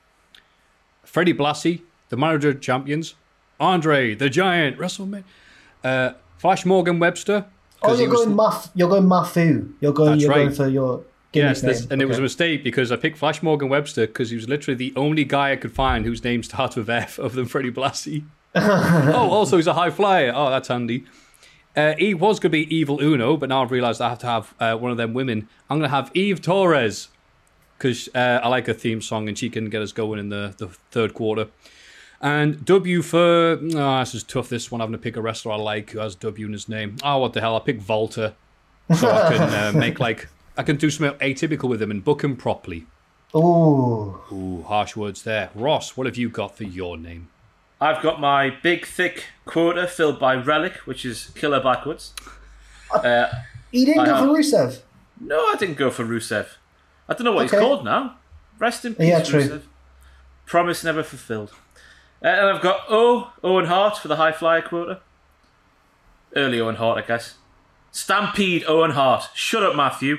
Freddie Blassie, the manager of champions. Andre the Giant, WrestleMania. Uh, Flash Morgan Webster. Oh, you're going Maf. You're going Mafu. You're going. You're going right. for your. Yes, this, and it was a mistake because I picked Flash Morgan Webster because he was literally the only guy I could find whose name starts with F [laughs] other than Freddie Blassie. [laughs] oh, also he's a high flyer. Oh, that's handy. Uh, he was going to be Evil Uno, but now I've realised I have to have uh, one of them women. I'm going to have Eve Torres because uh, I like her theme song and she can get us going in the, the third quarter. And W for oh, this is tough. This one having to pick a wrestler I like who has W in his name. Oh, what the hell? I'll pick Walter so I can uh, [laughs] make like I can do something atypical with him and book him properly. Ooh. Ooh, harsh words there. Ross, what have you got for your name? I've got my big, thick quota filled by Rellik, which is killer backwards. [laughs] Uh, He didn't I go have- for Rusev. no, I didn't go for Rusev. I don't know what Okay. he's called now. Rest in peace, Yeah, true. Rusev. Promise never fulfilled. Uh, and I've got O, Owen Hart for the high flyer quota. Early Owen Hart, I guess. Stampede Owen Hart. Shut up, Matthew.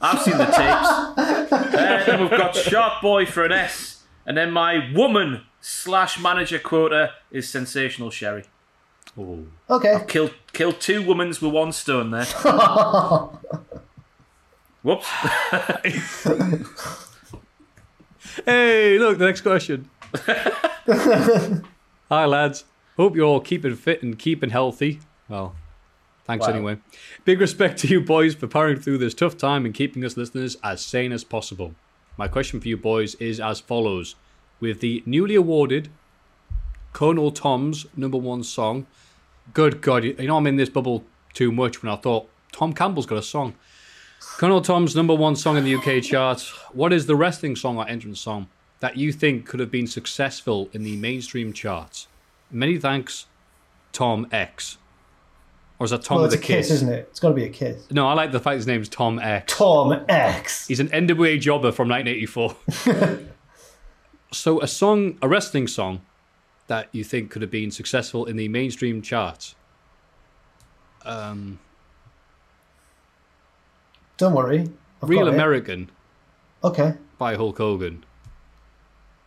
I've seen the tapes. [laughs] uh, then we've got Shark Boy for an S. And then my woman slash manager quota is Sensational Sherri. Oh, Okay. Killed, killed two womans with one stone there. [laughs] Whoops. [laughs] Hey, look, the next question. [laughs] Hi, lads. Hope you're all keeping fit and keeping healthy. Well, thanks Wow. anyway. Big respect to you boys for powering through this tough time and keeping us listeners as sane as possible. My question for you boys is as follows. With the newly awarded Colonel Tom's number one song, good God, you know I'm in this bubble too much when I thought Tom Campbell's got a song. Colonel Tom's number one song in the UK charts. What is the wrestling song or entrance song that you think could have been successful in the mainstream charts? Many thanks, Tom X. Or is that Tom Well, with it's a a kiss, kiss? isn't it? It's got to be a kiss. No, I like the fact his name's Tom X. Tom X. He's an NWA jobber from 1984. [laughs] so, a song, a wrestling song that you think could have been successful in the mainstream charts. Um, Don't worry. I've Real. American Okay. by Hulk Hogan.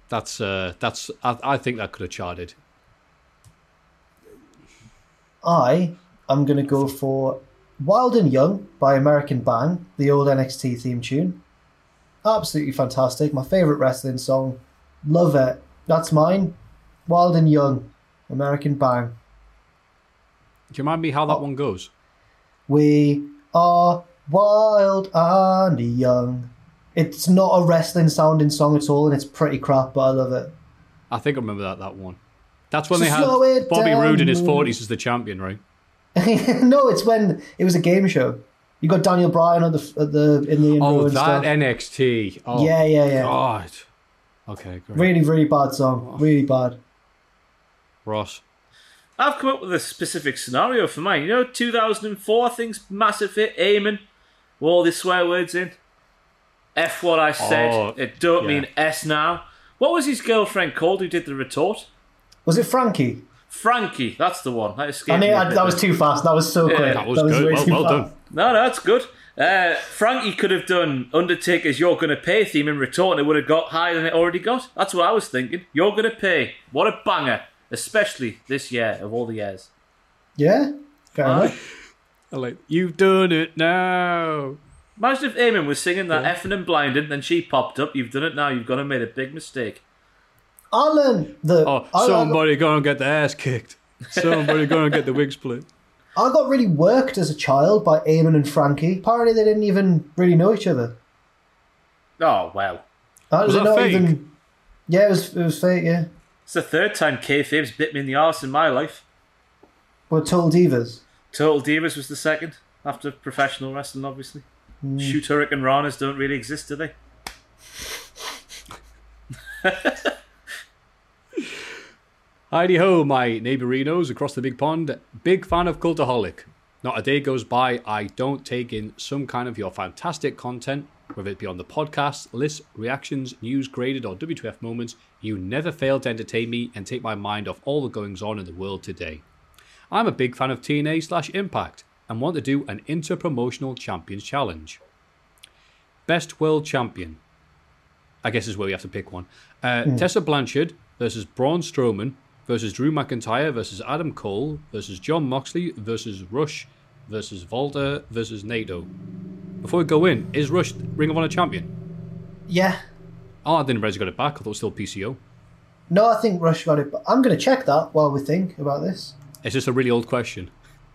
That's uh, that's. I, I think that could have charted. I am going to go for Wild and Young by American Bang, the old NXT theme tune. Absolutely fantastic. My favourite wrestling song. Love it. That's mine. Wild and Young, American Bang. Do you remind me how that one goes? We are wild and young. It's not a wrestling sounding song at all, and it's pretty crap, but I love it. I think I remember that that one. That's when So they had Bobby down, Roode in his forties as the champion, right? [laughs] no, it's when it was a game show. You got Daniel Bryan on the at the in the Oh, that stuff. NXT. Oh, Yeah, yeah, yeah. God. Okay, great. Really, really bad song. Oh. Really bad. Ross. I've come up with a specific scenario for mine. You know, 2004, I think's massive hit. Eamon, with all the swear words in. F what I said. Oh, it don't yeah. mean S now. What was his girlfriend called who did the retort? Was it Frankee? Frankee, that's the one. That I escaped mean, me a I, that was too fast. That was so Yeah, quick. That was good. way Well, too well done. No, no, that's good. Uh, Frankee could have done Undertaker's You're Gonna Pay theme in retort and it would have got higher than it already got. That's what I was thinking. You're Gonna Pay. What a banger. Especially this year of all the years. Yeah, fair enough. I like you've done it now. Imagine if Eamon was singing that effing and blinding, then she popped up. You've done it now. You've gone and made a big mistake. I learned the. Oh, I, I got- somebody gonna get the ass kicked. Somebody gonna get the wig split. I got really worked as a child by Eamon and Frankee. Apparently, they didn't even really know each other. Oh, well. Uh, Was they're that not fake? Even, yeah, it was. It was fake. Yeah, It's the third time kayfabe's bit me in the arse in my life. but Total Divas. Total Divas was the second, after professional wrestling, obviously. Hmm. Shoot Hurricane Ranas don't really exist, do they? [laughs] Heidi ho, my neighborinos across the big pond. Big fan of Cultaholic. Not a day goes by I don't take in some kind of your fantastic content, whether it be on the podcast, lists, reactions, news graded, or WTF moments. You never fail to entertain me and take my mind off all the goings on in the world today. I'm a big fan of TNA slash Impact and want to do an inter promotional champions challenge. Best world champion. I guess is where we have to pick one. Uh, Tessa Blanchard versus Braun Strowman versus Drew McIntyre versus Adam Cole versus Jon Moxley versus Rush versus Walter versus Naito. Before we go in, is Rush Ring of Honor champion? Yeah. Oh, I didn't realize he got it back. I thought it was still PCO. No, I think Rush got it. But I'm going to check that while we think about this. It's just a really old question.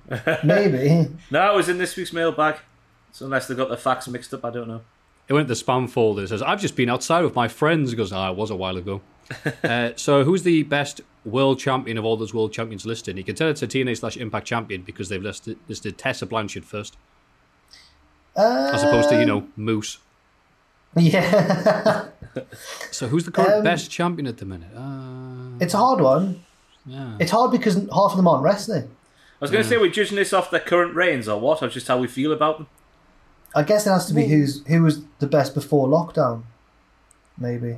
[laughs] Maybe. No, it was in this week's mailbag. So unless they got the facts mixed up, I don't know. It went to the spam folder. It says, I've just been outside with my friends. It goes, ah, it was a while ago. [laughs] uh, so, who's the best world champion of all those world champions listed? You can tell it's a TNA slash Impact champion because they've listed, listed Tessa Blanchard first, Uh, as opposed to, you know, Moose. Yeah. [laughs] So, who's the current Um, best champion at the minute? Uh, it's a hard one. Yeah. It's hard because half of them aren't wrestling. I was going to say we're judging this off their current reigns or what, or just how we feel about them. I guess it has to be who's who was the best before lockdown. Maybe.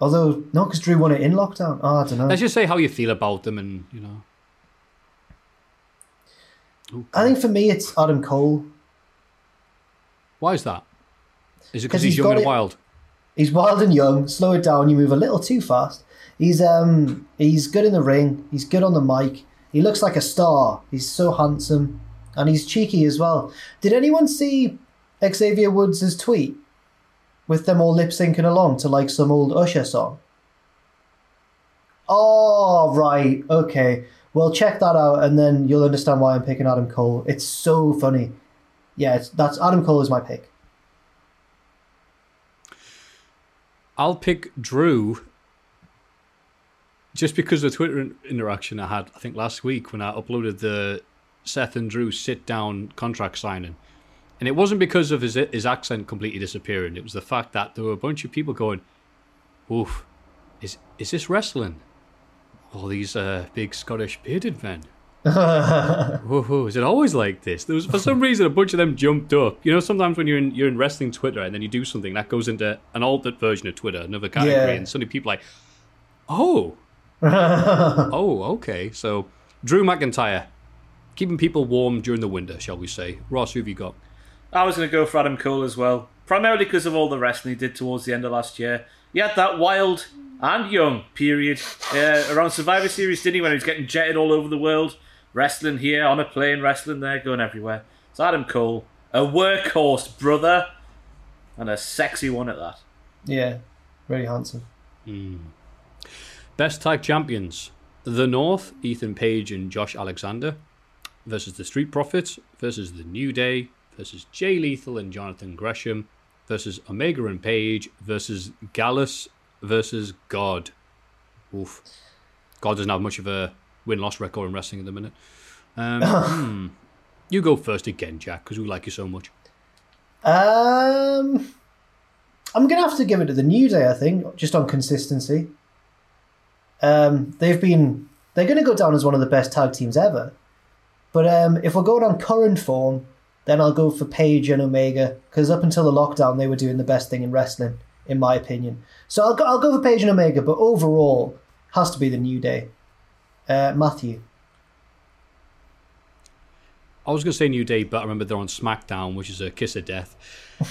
Although, no, because Drew won it in lockdown. Oh, I don't know. Let's just say how you feel about them and, you know. I think for me, it's Adam Cole. Why is that? Is it 'Cause because he's he's young and it- wild? He's wild and young. Slow it down. You move a little too fast. He's um he's good in the ring. He's good on the mic. He looks like a star. He's so handsome, and he's cheeky as well. Did anyone see Xavier Woods' tweet with them all lip syncing along to like some old Usher song? Oh right, okay. Well, check that out, and then you'll understand why I'm picking Adam Cole. It's so funny. Yeah, that's Adam Cole is my pick. I'll pick Drew just because of the Twitter interaction I had, I think, last week when I uploaded the Seth and Drew sit down contract signing. And it wasn't because of his, his accent completely disappearing, it was the fact that there were a bunch of people going, Oof, is, is this wrestling? All these uh, big Scottish bearded men. [laughs] whoa, whoa, is it always like this? There was for some reason a bunch of them jumped up. You know, sometimes when you're in you're in wrestling Twitter and then you do something that goes into an alternate version of Twitter, another category, Yeah. and suddenly people are like, oh, oh, okay. So Drew McIntyre, keeping people warm during the winter, shall we say? Ross, who have you got? I was going to go for Adam Cole as well, primarily because of all the wrestling he did towards the end of last year. He had that wild and young period uh, around Survivor Series, didn't he, when he was getting jetted all over the world, wrestling here, on a plane, wrestling there, going everywhere. So Adam Cole, a workhorse brother, and a sexy one at that. Yeah, very handsome. Best tag champions: The North, Ethan Page and Josh Alexander, versus the Street Profits versus the New Day versus Jay Lethal and Jonathan Gresham versus Omega and Page versus Gallus versus God. Oof. God doesn't have much of a win loss record in wrestling at the minute. Um, [coughs] hmm. You go first again, Jack, because we like you so much. Um, I'm gonna have to give it to the New Day. I think just on consistency. Um, they've been they're gonna go down as one of the best tag teams ever. But um, if we're going on current form, then I'll go for Page and Omega because up until the lockdown they were doing the best thing in wrestling, in my opinion. So I'll go, I'll go for Page and Omega, but overall has to be the New Day. Uh, Matthew. I was going to say New Day, but I remember they're on SmackDown, which is a kiss of death.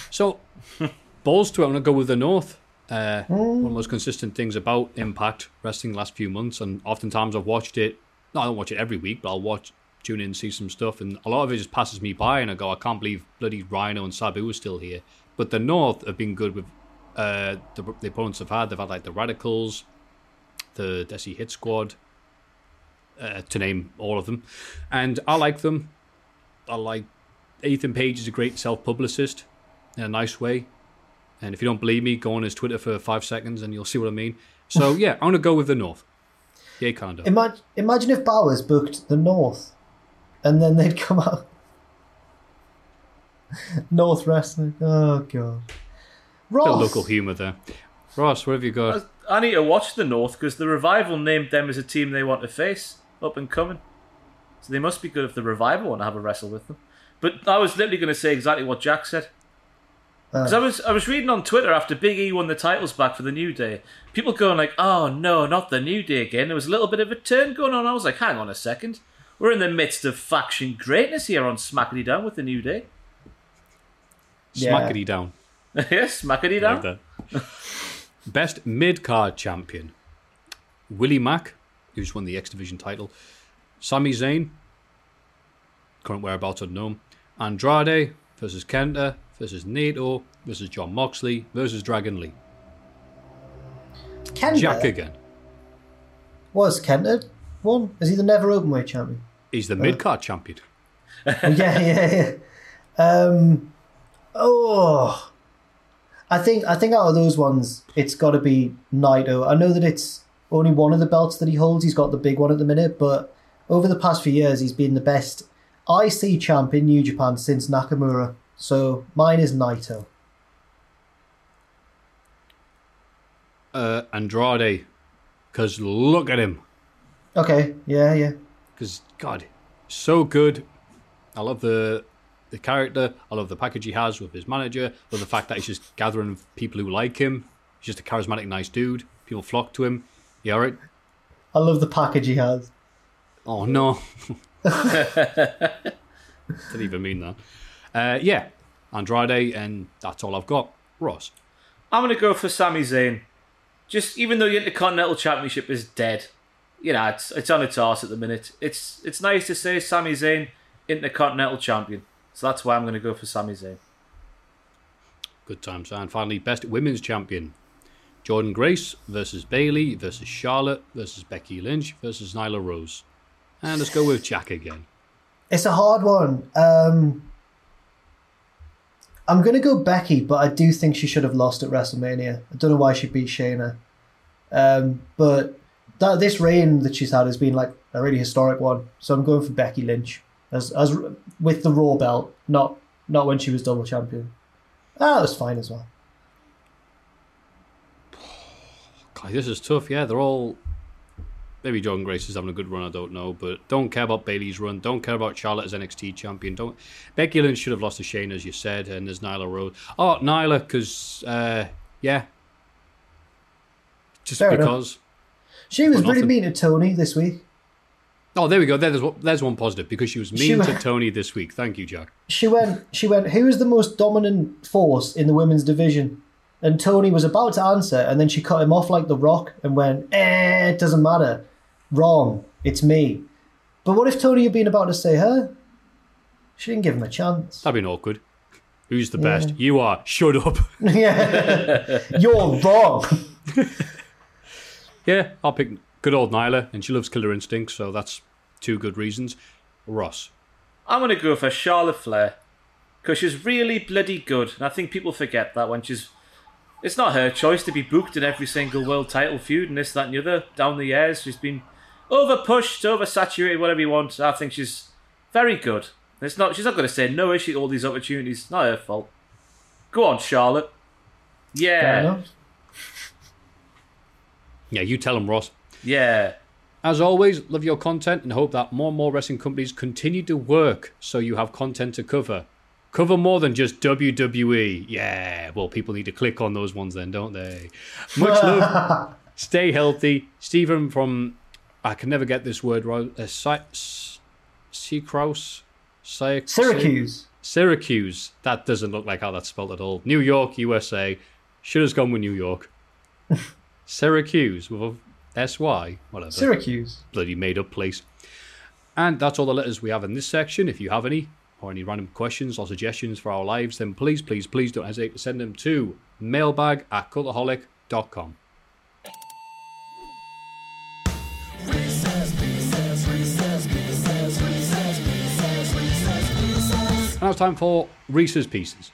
So, [laughs] balls to it. I'm going to go with the North. Uh, One of the most consistent things about Impact Wrestling last few months, and oftentimes I've watched it. No, I don't watch it every week, but I'll watch, tune in, see some stuff, and a lot of it just passes me by, and I go, I can't believe bloody Rhino and Sabu are still here. But the North have been good with uh, the, the opponents have had. They've had like the Radicals, the Desi Hit Squad, uh, to name all of them, and I like them. I like Ethan Page is a great self publicist in a nice way. And if you don't believe me, go on his Twitter for five seconds and you'll see what I mean. So [laughs] yeah, I'm gonna go with the North. Yeah, kind of. Imagine, imagine if Bowers booked the North, and then they'd come out. [laughs] North Wrestling. Oh god. Bit of local humour there. Ross, where have you got? I need to watch the North because the Revival named them as a team they want to face up and coming. So they must be good if the Revival want to have a wrestle with them. But I was literally going to say exactly what Jack said. Uh. Because I was I was reading on Twitter after Big E won the titles back for the New Day, people going like, "Oh no, not the New Day again." There was a little bit of a turn going on. I was like, "Hang on a second, we're in the midst of faction greatness here on Smackety Down with the New Day." Yeah. Smackety down. [laughs] yes, Smackety I Down. like. Best mid card champion. Willie Mack, who's won the X Division title. Sami Zayn, current whereabouts unknown. Andrade versus Kenta versus Naito versus Jon Moxley versus Dragon Lee. Kenta Jack again. was Kenta one? Is he the never openweight champion? He's the mid card champion. [laughs] yeah, yeah, yeah. Um, oh, I think I think out of those ones, it's got to be Naito. I know that it's only one of the belts that he holds. He's got the big one at the minute, but over the past few years, he's been the best IC champ in New Japan since Nakamura. So mine is Naito. Uh, Andrade, because look at him. Okay, yeah, yeah. because God, so good. I love the the character. I love the package he has with his manager. I love the fact that he's just gathering people who like him. He's just a charismatic, nice dude. People flock to him. Yeah, right. I love the package he has. Oh no, [laughs] didn't even mean that. Uh, yeah, Andrade, and that's all I've got. Ross. I'm going to go for Sami Zayn. Just even though the Intercontinental Championship is dead, you know, it's it's on its arse at the minute. It's it's nice to say Sami Zayn Intercontinental Champion. So that's why I'm going to go for Sami Zayn. Good times. And finally, best women's champion. Jordynne Grace versus Bayley versus Charlotte versus Becky Lynch versus Nyla Rose. And let's go with Jack again. It's a hard one. Um, I'm going to go Becky, but I do think she should have lost at WrestleMania. I don't know why she beat Shayna. Um, but that this reign that she's had has been like a really historic one. So I'm going for Becky Lynch as as with the Raw belt, not not when she was double champion. Ah, that was fine as well. God, this is tough. Yeah, they're all. Maybe Jordynne Grace is having a good run. I don't know, but don't care about Bayley's run. Don't care about Charlotte as NXT champion. Don't. Becky Lynch should have lost to Shane, as you said, and there's Nyla Rose. Oh, Nyla, because uh, yeah, just Fair enough. because. She was really mean to Tony this week. Oh, there we go. There's one- there's one positive because she was She mean to Tony this week. Thank you, Jack. She went. She went. Who is the most dominant force in the women's division? And Tony was about to answer, and then she cut him off like the Rock and went, "Eh, it doesn't matter. Wrong. It's me." But what if Tony had been about to say her? She didn't give him a chance. That'd been awkward. Who's the best? You are. Shut up. [laughs] yeah, you're wrong. [laughs] yeah, I'll pick good old Nyla, and she loves Killer Instinct, so that's two good reasons. Ross. I'm going to go for Charlotte Flair. because she's really bloody good. And I think people forget that when she's. It's not her choice to be booked in every single world title feud and this, that, and the other down the years. She's been over pushed, over saturated, whatever you want. I think she's very good. It's not. She's not going to say no. Is she? All these opportunities, not her fault. Go on, Charlotte. Yeah, enough. Yeah, you tell them, Ross. yeah. As always, love your content and hope that more and more wrestling companies continue to work so you have content to cover. Cover more than just WWE. Yeah, well, people need to click on those ones then, don't they? Much love. [laughs] Stay healthy. Stephen from, I can never get this word right. Uh, Sy- S- Seacross? Sy- Syracuse. Syracuse. That doesn't look like how that's spelled at all. New York, USA. Should have gone with New York. [laughs] Syracuse with a S-Y, whatever Syracuse. bloody made up place. And that's all the letters we have in this section. If you have any or any random questions or suggestions for our lives, then please, please, please don't hesitate to send them to mailbag at cultaholic.com. Now time for Reese's Pieces.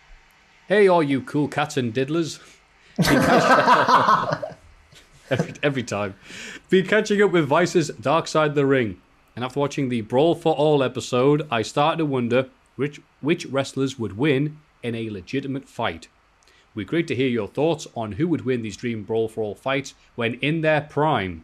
Hey, all you cool cats and diddlers. [laughs] every, every time. Be catching up with Vice's Dark Side of the Ring. And after watching the Brawl for All episode, I started to wonder which, which wrestlers would win in a legitimate fight. We're great to hear your thoughts on who would win these Dream Brawl for All fights when in their prime.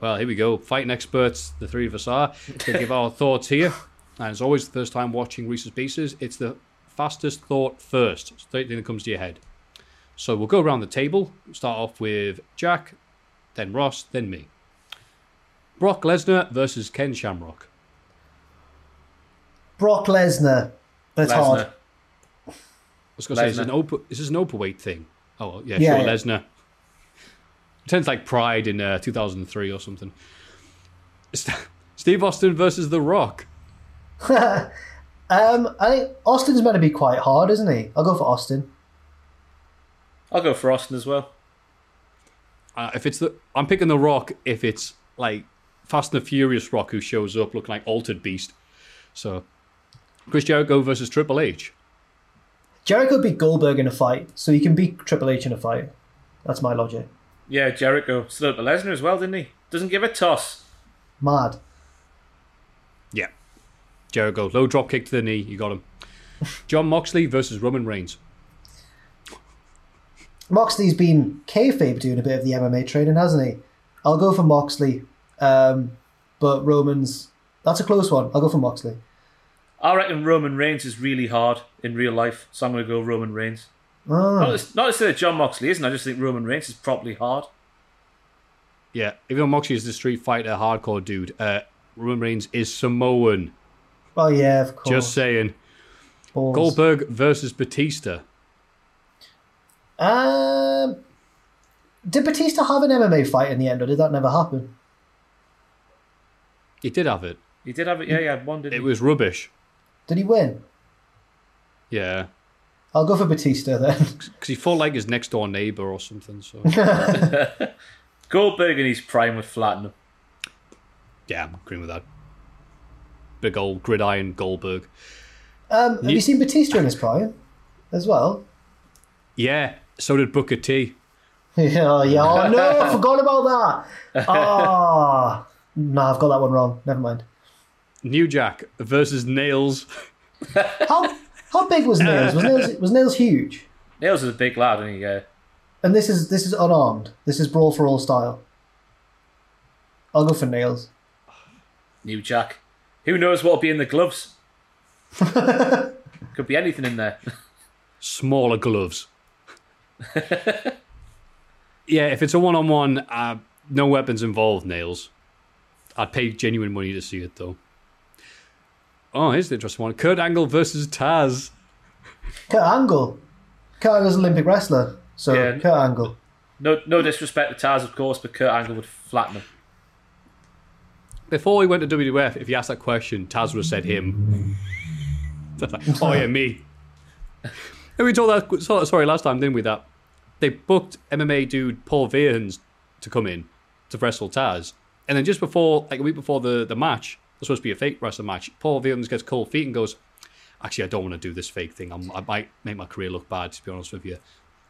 Well, here we go. Fighting experts, the three of us are, to give our [laughs] thoughts here. And as always, the first time watching Reese's Pieces, it's the fastest thought first. It's the thing that comes to your head. So we'll go around the table. Start off with Jack, then Ross, then me. Brock Lesnar versus Ken Shamrock. Brock Lesnar. That's hard. I was going to say, is, Lesnar. an open, is this an open thing? Oh, yeah, Yeah, sure, yeah. Lesnar. Sounds like Pride in uh, 2003 or something. St- [laughs] Steve Austin versus The Rock. [laughs] Um, I think Austin's meant to be quite hard, isn't he? I'll go for Austin. I'll go for Austin as well. Uh, if it's the, I'm picking The Rock if it's like Fast and the Furious Rock who shows up looking like Altered Beast. So, Chris Jericho versus Triple H. Jericho beat Goldberg in a fight, so he can beat Triple H in a fight. That's my logic. Yeah, Jericho stood up to Lesnar as well, didn't he? Doesn't give a toss. Mad. Yeah. Jericho, low drop kick to the knee. You got him. [laughs] Jon Moxley versus Roman Reigns. Moxley's been kayfabe doing a bit of the MMA training, hasn't he? I'll go for Moxley. Um, but Roman's that's a close one. I'll go for Moxley. I reckon Roman Reigns is really hard in real life, so I'm going to go Roman Reigns. Not, to- not to say that Jon Moxley isn't, I just think Roman Reigns is properly hard. Yeah, even though Moxley is the Street Fighter hardcore dude, uh, Roman Reigns is Samoan. Oh yeah, of course. Just saying. Balls. Goldberg versus Batista. Um, did Batista have an MMA fight in the end, or did that never happen? He did have it. He did have it, yeah, he had one, didn't It he? was rubbish. Did he win? Yeah, I'll go for Batista then. [laughs] because he fought like his next door neighbor or something. So [laughs] [laughs] Goldberg in his prime would flatten him. yeah, I'm agreeing with that. Big old gridiron Goldberg. Um, have Ye- you seen Batista in his prime as well? Yeah, so did Booker T. [laughs] Yeah, yeah. Oh no, I [laughs] forgot about that. Ah, no, I've got that one wrong. Never mind. New Jack versus Nails. [laughs] How how big was Nails? Was Nails was Nails huge? Nails is a big lad, isn't he? Yeah. And this is this is unarmed. This is brawl for all style. I'll go for Nails. New Jack. Who knows what'll be in the gloves? [laughs] Could be anything in there. [laughs] Smaller gloves. [laughs] yeah, if it's a one on one, no weapons involved, Nails. I'd pay genuine money to see it though. Oh, here's the interesting one. Kurt Angle versus Taz. Kurt Angle. Kurt Angle's an Olympic wrestler, so Yeah. Kurt Angle. No, no disrespect to Taz, of course, but Kurt Angle would flatten him. Before he went to WWF, if you asked that question, Taz would have said him. [laughs] Oh yeah, me. [laughs] And we told that saw that story last time, didn't we? That they booked MMA dude Paul Varelans to come in to wrestle Taz, and then just before, like a week before the the match, it was supposed to be a fake wrestling match. Paul Varelans gets cold feet and goes, actually, I don't want to do this fake thing. I'm, I might make my career look bad, to be honest with you.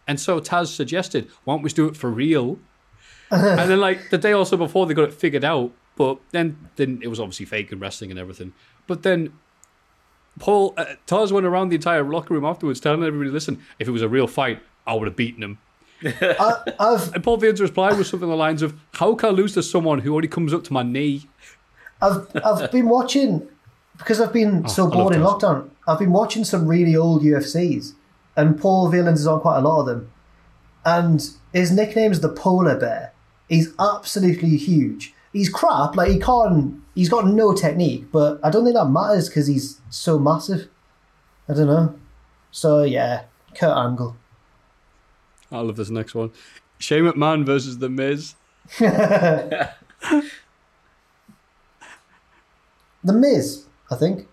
And so Taz suggested, why don't we do it for real? [laughs] and then, like, the day also before, they got it figured out. But then, then it was obviously fake and wrestling and everything. But then Paul, uh, Taz went around the entire locker room afterwards telling everybody, listen, if it was a real fight, I would have beaten him. I, [laughs] I've And Paul Varelans' reply was something along the lines of, how can I lose to someone who only comes up to my knee? I've I've been watching because I've been so Oh, I love bored in lockdown. I've been watching some really old UFCs, and Paul Varelans is on quite a lot of them. And his nickname is the Polar Bear. He's absolutely huge. He's crap. Like he can't. He's got no technique, but I don't think that matters because he's so massive. I don't know. So yeah, Kurt Angle. I love this next one. Shane McMahon versus The Miz. [laughs] The Miz, I think.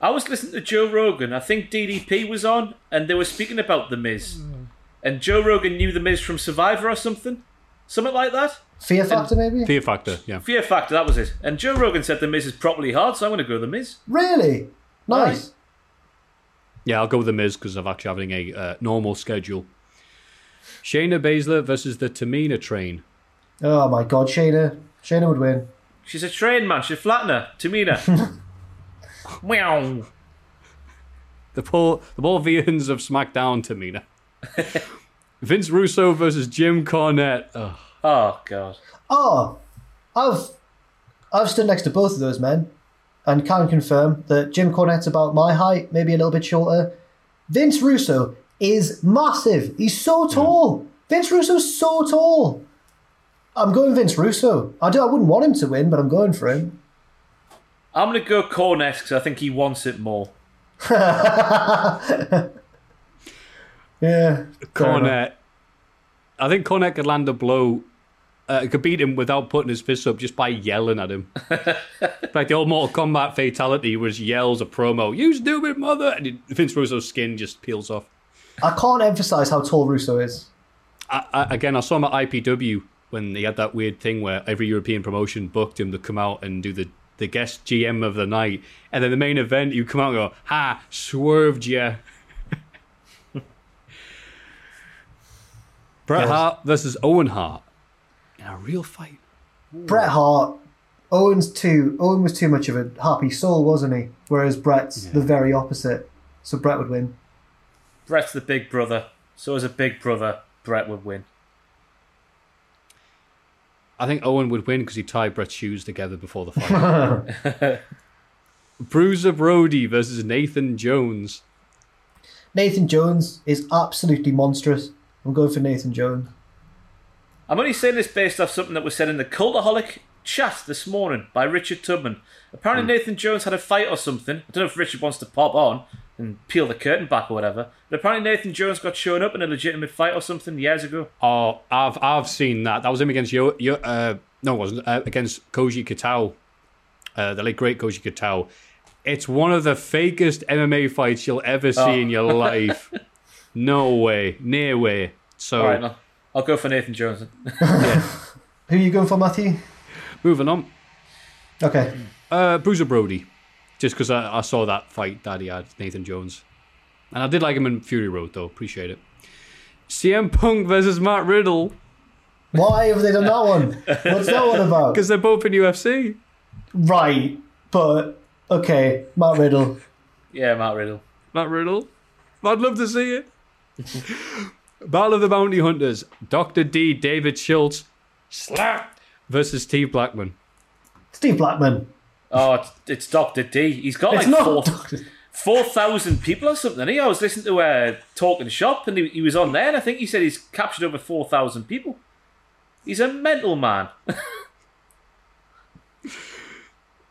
I was listening to Joe Rogan. I think DDP was on, and they were speaking about the Miz. Mm. And Joe Rogan knew the Miz from Survivor or something, something like that. Fear Factor, maybe. Fear Factor, yeah. Fear Factor, that was it. And Joe Rogan said the Miz is properly hard, so I'm going to go the Miz. Really nice. Yeah, I'll go with The Miz because I'm actually having a uh, normal schedule. Shayna Baszler versus the Tamina train. Oh my God, Shayna. Shayna would win. She's a train man. She's a flattener. Tamina. [laughs] Meow. The Paul, the Paul Varelans of SmackDown, Tamina. [laughs] Vince Russo versus Jim Cornette. Ugh. Oh God. Oh, I've I've stood next to both of those men, and can confirm that Jim Cornette's about my height, maybe a little bit shorter. Vince Russo is massive. He's so hmm. tall. Vince Russo's so tall. I'm going Vince Russo. I do. I wouldn't want him to win, but I'm going for him. I'm going to go Cornette because I think he wants it more. [laughs] Yeah. Cornette. I think Cornette could land a blow. Uh, could beat him without putting his fist up just by yelling at him. [laughs] like the old Mortal Kombat fatality, was yells a promo, "You stupid mother!" and Vince Russo's skin just peels off. I can't emphasize how tall Russo is. I, I, again, I saw him at IPW when he had that weird thing where every European promotion booked him to come out and do the, the guest GM of the night, and then the main event, you come out and go, "Ha, swerved ya." Bret Yes. Hart versus Owen Hart in a real fight. Bret Hart. Owen's too. Owen was too much of a happy soul, wasn't he? Whereas Bret's the very opposite. So Bret would win. Brett's the big brother. So as a big brother, Brett would win. I think Owen would win because he tied Bret's shoes together before the fight. [laughs] Bruiser Brody versus Nathan Jones. Nathan Jones is absolutely monstrous. I'm going for Nathan Jones. I'm only saying this based off something that was said in the Cultaholic chat this morning by Richard Tubman. Apparently, Nathan Jones had a fight or something. I don't know if Richard wants to pop on and peel the curtain back or whatever. But apparently, Nathan Jones got shown up in a legitimate fight or something years ago. Oh, I've I've seen that. That was him against Yo. Yo uh, no, it wasn't uh, against Koji Kitao, uh, the late great Koji Kitao. It's one of the fakest MMA fights you'll ever see Oh. in your [laughs] life. No way, near way. So All right, no, I'll go for Nathan Jones. [laughs] then. Who are you going for, Matthew? moving on. Okay. Uh, Bruiser Brody, just because I, I saw that fight that he had Nathan Jones, and I did like him in Fury Road though. Appreciate it. CM Punk versus Matt Riddle Why have they done that one? What's that one about? [laughs] because they're both in UFC. Right, but okay, Matt Riddle. Yeah, Matt Riddle. Matt Riddle. I'd love to see it. Battle of the Bounty Hunters. Dr. D. David Schultz. Slap. Versus Steve Blackman. Steve Blackman. Oh, it's, it's Doctor D. He's got It's like not four Dr. four thousand people or something. He, I was listening to a uh, Talking Shop, and he, he was on there, and I think he said he's captured over four thousand people. He's a mental man. [laughs]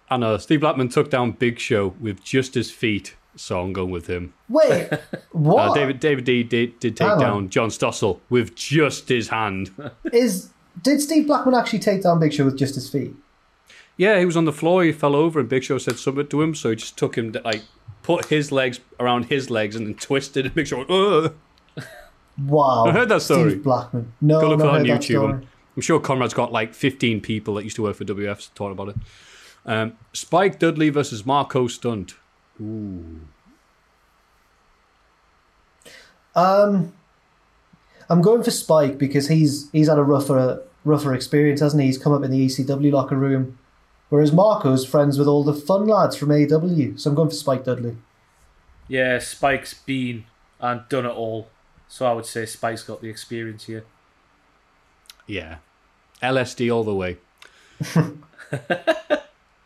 I know. Steve Blackman took down Big Show with just his feet. So I'm going with him. Wait, [laughs] what Uh, David David D did, did take Hang on. down John Stossel with just his hand. [laughs] is? Did Steve Blackman actually take down Big Show with just his feet? yeah, he was on the floor. He fell over, and Big Show said something to him. So he just took him, to, like, put his legs around his legs, and then twisted. And Big Show went, Ugh. Wow. [laughs] I heard that story. Steve Blackman. No, Go I've look not at it on heard that YouTube. story. I'm, I'm sure Conrad's got like 15 people that used to work for WF talking about it. Um, Spike Dudley versus Marko Stunt. Ooh. Um, I'm going for Spike because he's he's had a rougher rougher experience, hasn't he? He's come up in the ECW locker room, whereas Marko's friends with all the fun lads from AEW. So I'm going for Spike Dudley. Yeah, Spike's been and done it all. So I would say Spike's got the experience here. Yeah. LSD all the way. [laughs]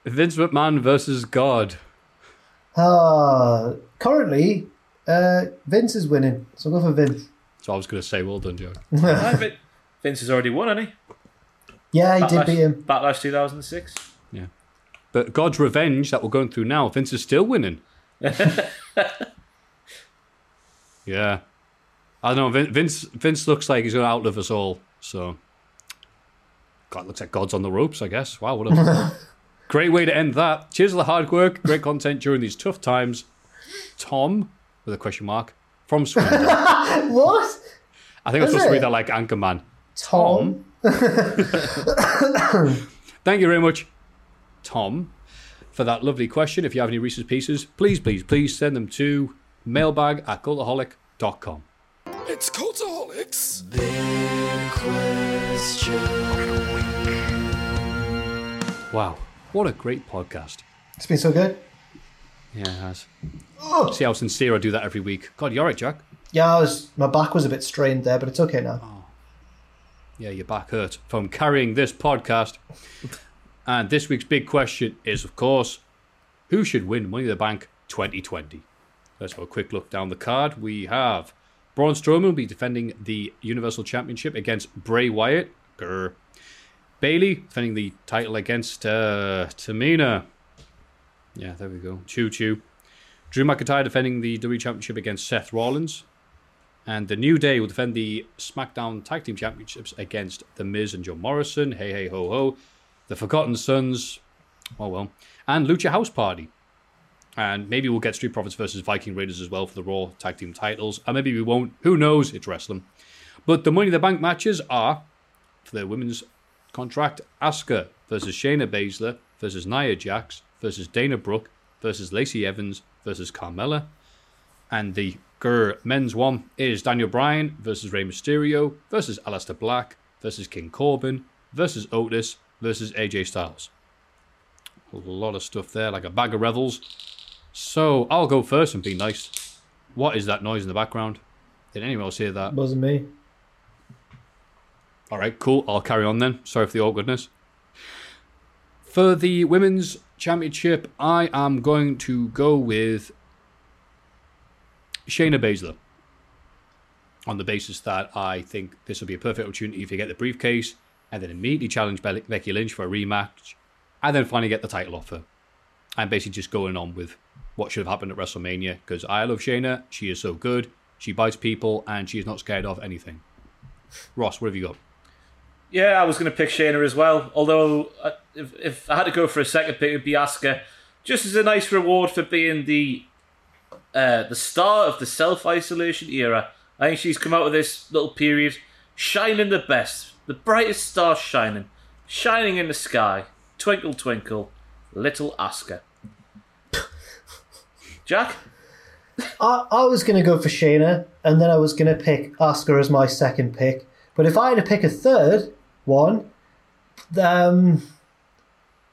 Vince McMahon versus God. Ah, currently, uh, Vince is winning, so I'll go for Vince. So I was going to say, well done, Joe. [laughs] Vin- Vince has already won, hasn't he? Yeah, he did Backlash- beat him. Backlash 2006. Yeah. But God's Revenge that we're going through now, Vince is still winning. [laughs] yeah. I don't know. Vin- Vince Vince looks like he's going to outlive us all. So, God looks like God's on the ropes, I guess. Wow, what a [laughs] great way to end that. Cheers for the hard work, great content during these tough times. Tom, with a question mark, from Sweden. [laughs] What? I think I'm Is supposed to read that like Anchorman. Tom? Thank you very much, Tom, for that lovely question. If you have any recent Pieces, please, please, please send them to mailbag at cultaholic.com. It's Cultaholics. Wow, what a great podcast. It's been so good. Yeah, it has. Oh! See how sincere I do that every week. God, you're right, Jack. Yeah, I was my back was a bit strained there, but it's okay now. Oh. Yeah, your back hurt from carrying this podcast. and this week's big question is, of course, who should win Money in the Bank 2020? Let's have a quick look down the card. We have Braun Strowman will be defending the Universal Championship against Bray Wyatt. Grr. Bayley defending the title against uh, Tamina. Yeah, there we go. Choo choo. Drew McIntyre defending the WWE Championship against Seth Rollins. And the New Day will defend the SmackDown Tag Team Championships against The Miz and John Morrison. Hey, hey, ho, ho. The Forgotten Sons. Oh, well. And Lucha House Party. And maybe we'll get Street Profits versus Viking Raiders as well for the Raw Tag Team titles. And maybe we won't. Who knows? It's wrestling. But the Money in the Bank matches are, for the women's contract, Asuka versus Shayna Baszler versus Nia Jax versus Dana Brooke versus Lacey Evans versus Carmella. And the Grr men's one is Daniel Bryan versus Rey Mysterio versus Aleister Black versus King Corbin versus Otis versus AJ Styles. A lot of stuff there, like a bag of revels. So I'll go first and be nice. What is that noise in the background? Did anyone else hear that? Wasn't me. All right, cool. I'll carry on then. Sorry for the awkwardness. For the women's championship, I am going to go with Shayna Baszler. On the basis that I think this will be a perfect opportunity if you get the briefcase and then immediately challenge Be- Becky Lynch for a rematch and then finally get the title off her. I'm basically just going on with what should have happened at WrestleMania because I love Shayna. She is so good. She bites people and she is not scared of anything. Ross, what have you got? Yeah, I was going to pick Shayna as well. Although, uh, if, if I had to go for a second pick, it would be Asuka. Just as a nice reward for being the uh, the start of the self isolation era. I think she's come out of this little period shining the best, the brightest star shining, shining in the sky. Twinkle, twinkle, little Asuka. [laughs] Jack? I, I was going to go for Shayna, and then I was going to pick Asuka as my second pick. But if I had to pick a third one, um,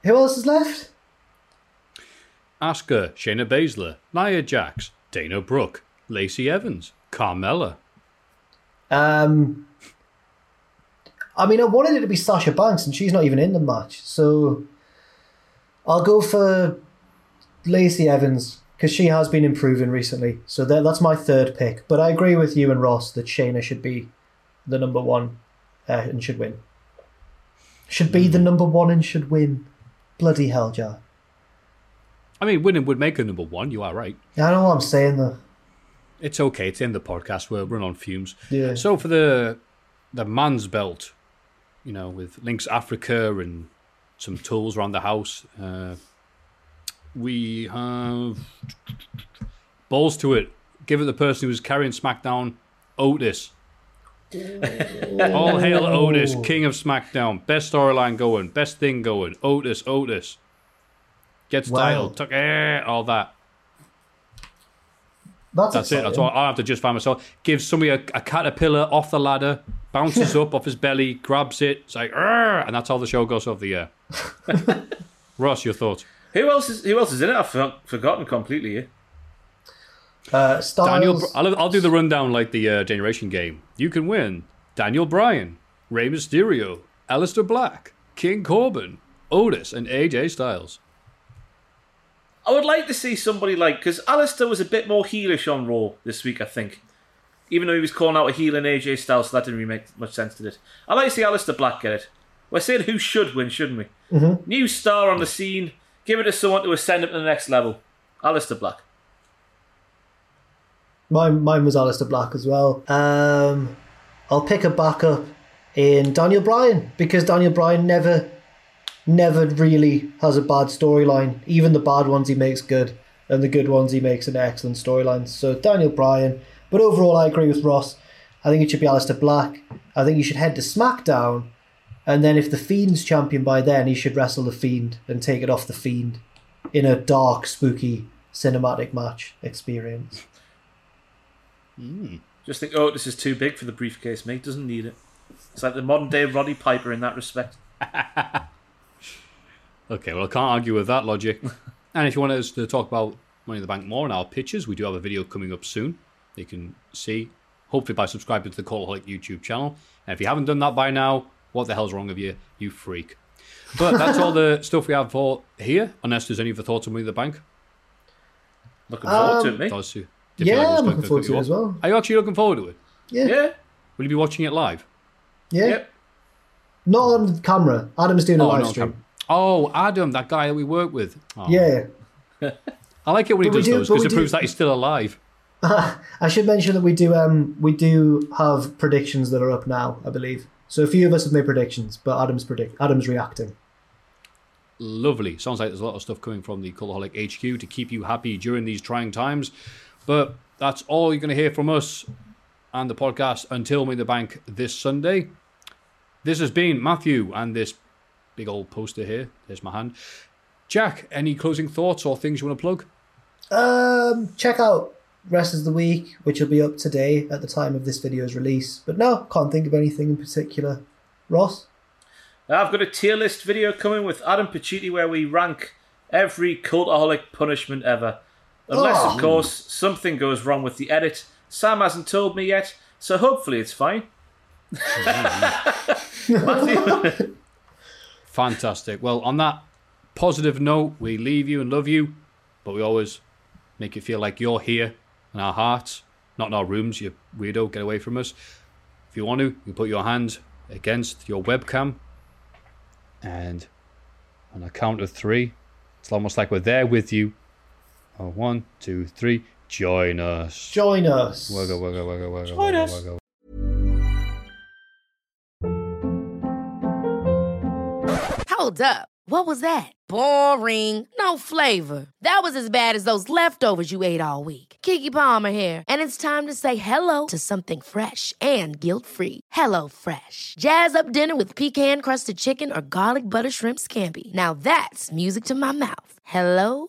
who else is left? Asuka, Shayna Baszler, Nia Jax, Dana Brooke, Lacey Evans, Carmella. Um, I mean, I wanted it to be Sasha Banks, and she's not even in the match. So I'll go for Lacey Evans because she has been improving recently. So that, that's my third pick. But I agree with you and Ross that Shayna should be the number one uh, and should win. Should be the number one and should win. Bloody hell, Jar. I mean, winning would make her number one. You are right. I know what I'm saying though. It's okay. It's in the podcast. We're run on fumes. Yeah. So for the the man's belt, you know, with Lynx Africa and some tools around the house, uh, we have balls to it. Give it the person who's carrying SmackDown, Otis. All hail Otis, King of SmackDown. Best storyline going, best thing going. Otis, Otis. Gets Wow. title, tuck, eh, all that. That's, That's it. That's all I have to justify myself. Give somebody a, a caterpillar off the ladder, bounces [laughs] up off his belly, grabs it, it's like, and that's how the show goes off the air. [laughs] Ross, your thoughts? Who else is Who else is in it? I've forgotten completely. Yeah. Uh, Styles. Daniel, I'll, I'll do the rundown like the uh, Generation game. You can win Daniel Bryan, Rey Mysterio, Aleister Black, King Corbin, Otis, and AJ Styles. I would like to see somebody like because Aleister was a bit more heelish on Raw this week. I think, even though he was calling out a heel in AJ Styles, so that didn't really make much sense, did it? I'd like to see Aleister Black get it. We're saying who should win, shouldn't we? Mhm. New star on the scene. Give it to someone to ascend up to the next level. Aleister Black. Mine, mine was Aleister Black as well. Um, I'll pick a backup in Daniel Bryan because Daniel Bryan never, never really has a bad storyline. Even the bad ones he makes good, and the good ones he makes an excellent storyline. So Daniel Bryan. But overall, I agree with Ross. I think it should be Aleister Black. I think you should head to SmackDown, and then if the Fiend's champion by then, he should wrestle the Fiend and take it off the Fiend in a dark, spooky cinematic match experience. Just think, oh, this is too big for the briefcase, mate. Doesn't need it. It's like the modern day Roddy Piper in that respect. [laughs] Okay, well, I can't argue with that logic. [laughs] and if you want us to talk about Money in the Bank more and our pitches, we do have a video coming up soon. You can see, hopefully, by subscribing to the Cultaholic YouTube channel. And if you haven't done that by now, what the hell's wrong with you, you freak? But that's all the [laughs] stuff we have for here, unless there's any other thoughts on Money in the Bank. Looking forward to Um, it, mate. Does you- do you feel Yeah, I'm looking forward to it as well. Are you actually looking forward to it? Yeah. Yeah. Will you be watching it live? Yeah. Yep. Not on camera. Adam's doing a Oh, live no, stream. Cam- oh, Adam, that guy that we work with. Oh. Yeah. [laughs] I like it when he But we does do- those because it do- proves that he's still alive. [laughs] I should mention that we do um we do have predictions that are up now, I believe. So a few of us have made predictions, but Adam's predict Adam's reacting. Lovely. Sounds like there's a lot of stuff coming from the Cultaholic HQ to keep you happy during these trying times. But that's all you're going to hear from us and the podcast until Money in the Bank this Sunday. This has been Matthew and this big old poster here. There's my hand. Jack, any closing thoughts or things you want to plug? Um check out rest of the week, which will be up today at the time of this video's release. But no, can't think of anything in particular. Ross? I've got a tier list video coming with Adam Pacitti where we rank every cultaholic punishment ever. Unless, Oh. of course, something goes wrong with the edit. Sam hasn't told me yet, so hopefully it's fine. [laughs] Matthew? Fantastic. Well, on that positive note, we leave you and love you, but we always make you feel like you're here in our hearts, not in our rooms. You weirdo, get away from us. If you want to, you put your hand against your webcam, and on a count of three, it's almost like we're there with you. Oh, one, two, three. Join us. Join us. Wugga, wugga, wugga, wugga, Join wugga, us. wugga. Hold up. What was that? Boring. No flavor. That was as bad as those leftovers you ate all week. Keke Palmer here, and it's time to say hello to something fresh and guilt-free. Hello Fresh. Jazz up dinner with pecan-crusted chicken or garlic butter shrimp scampi. Now that's music to my mouth. Hello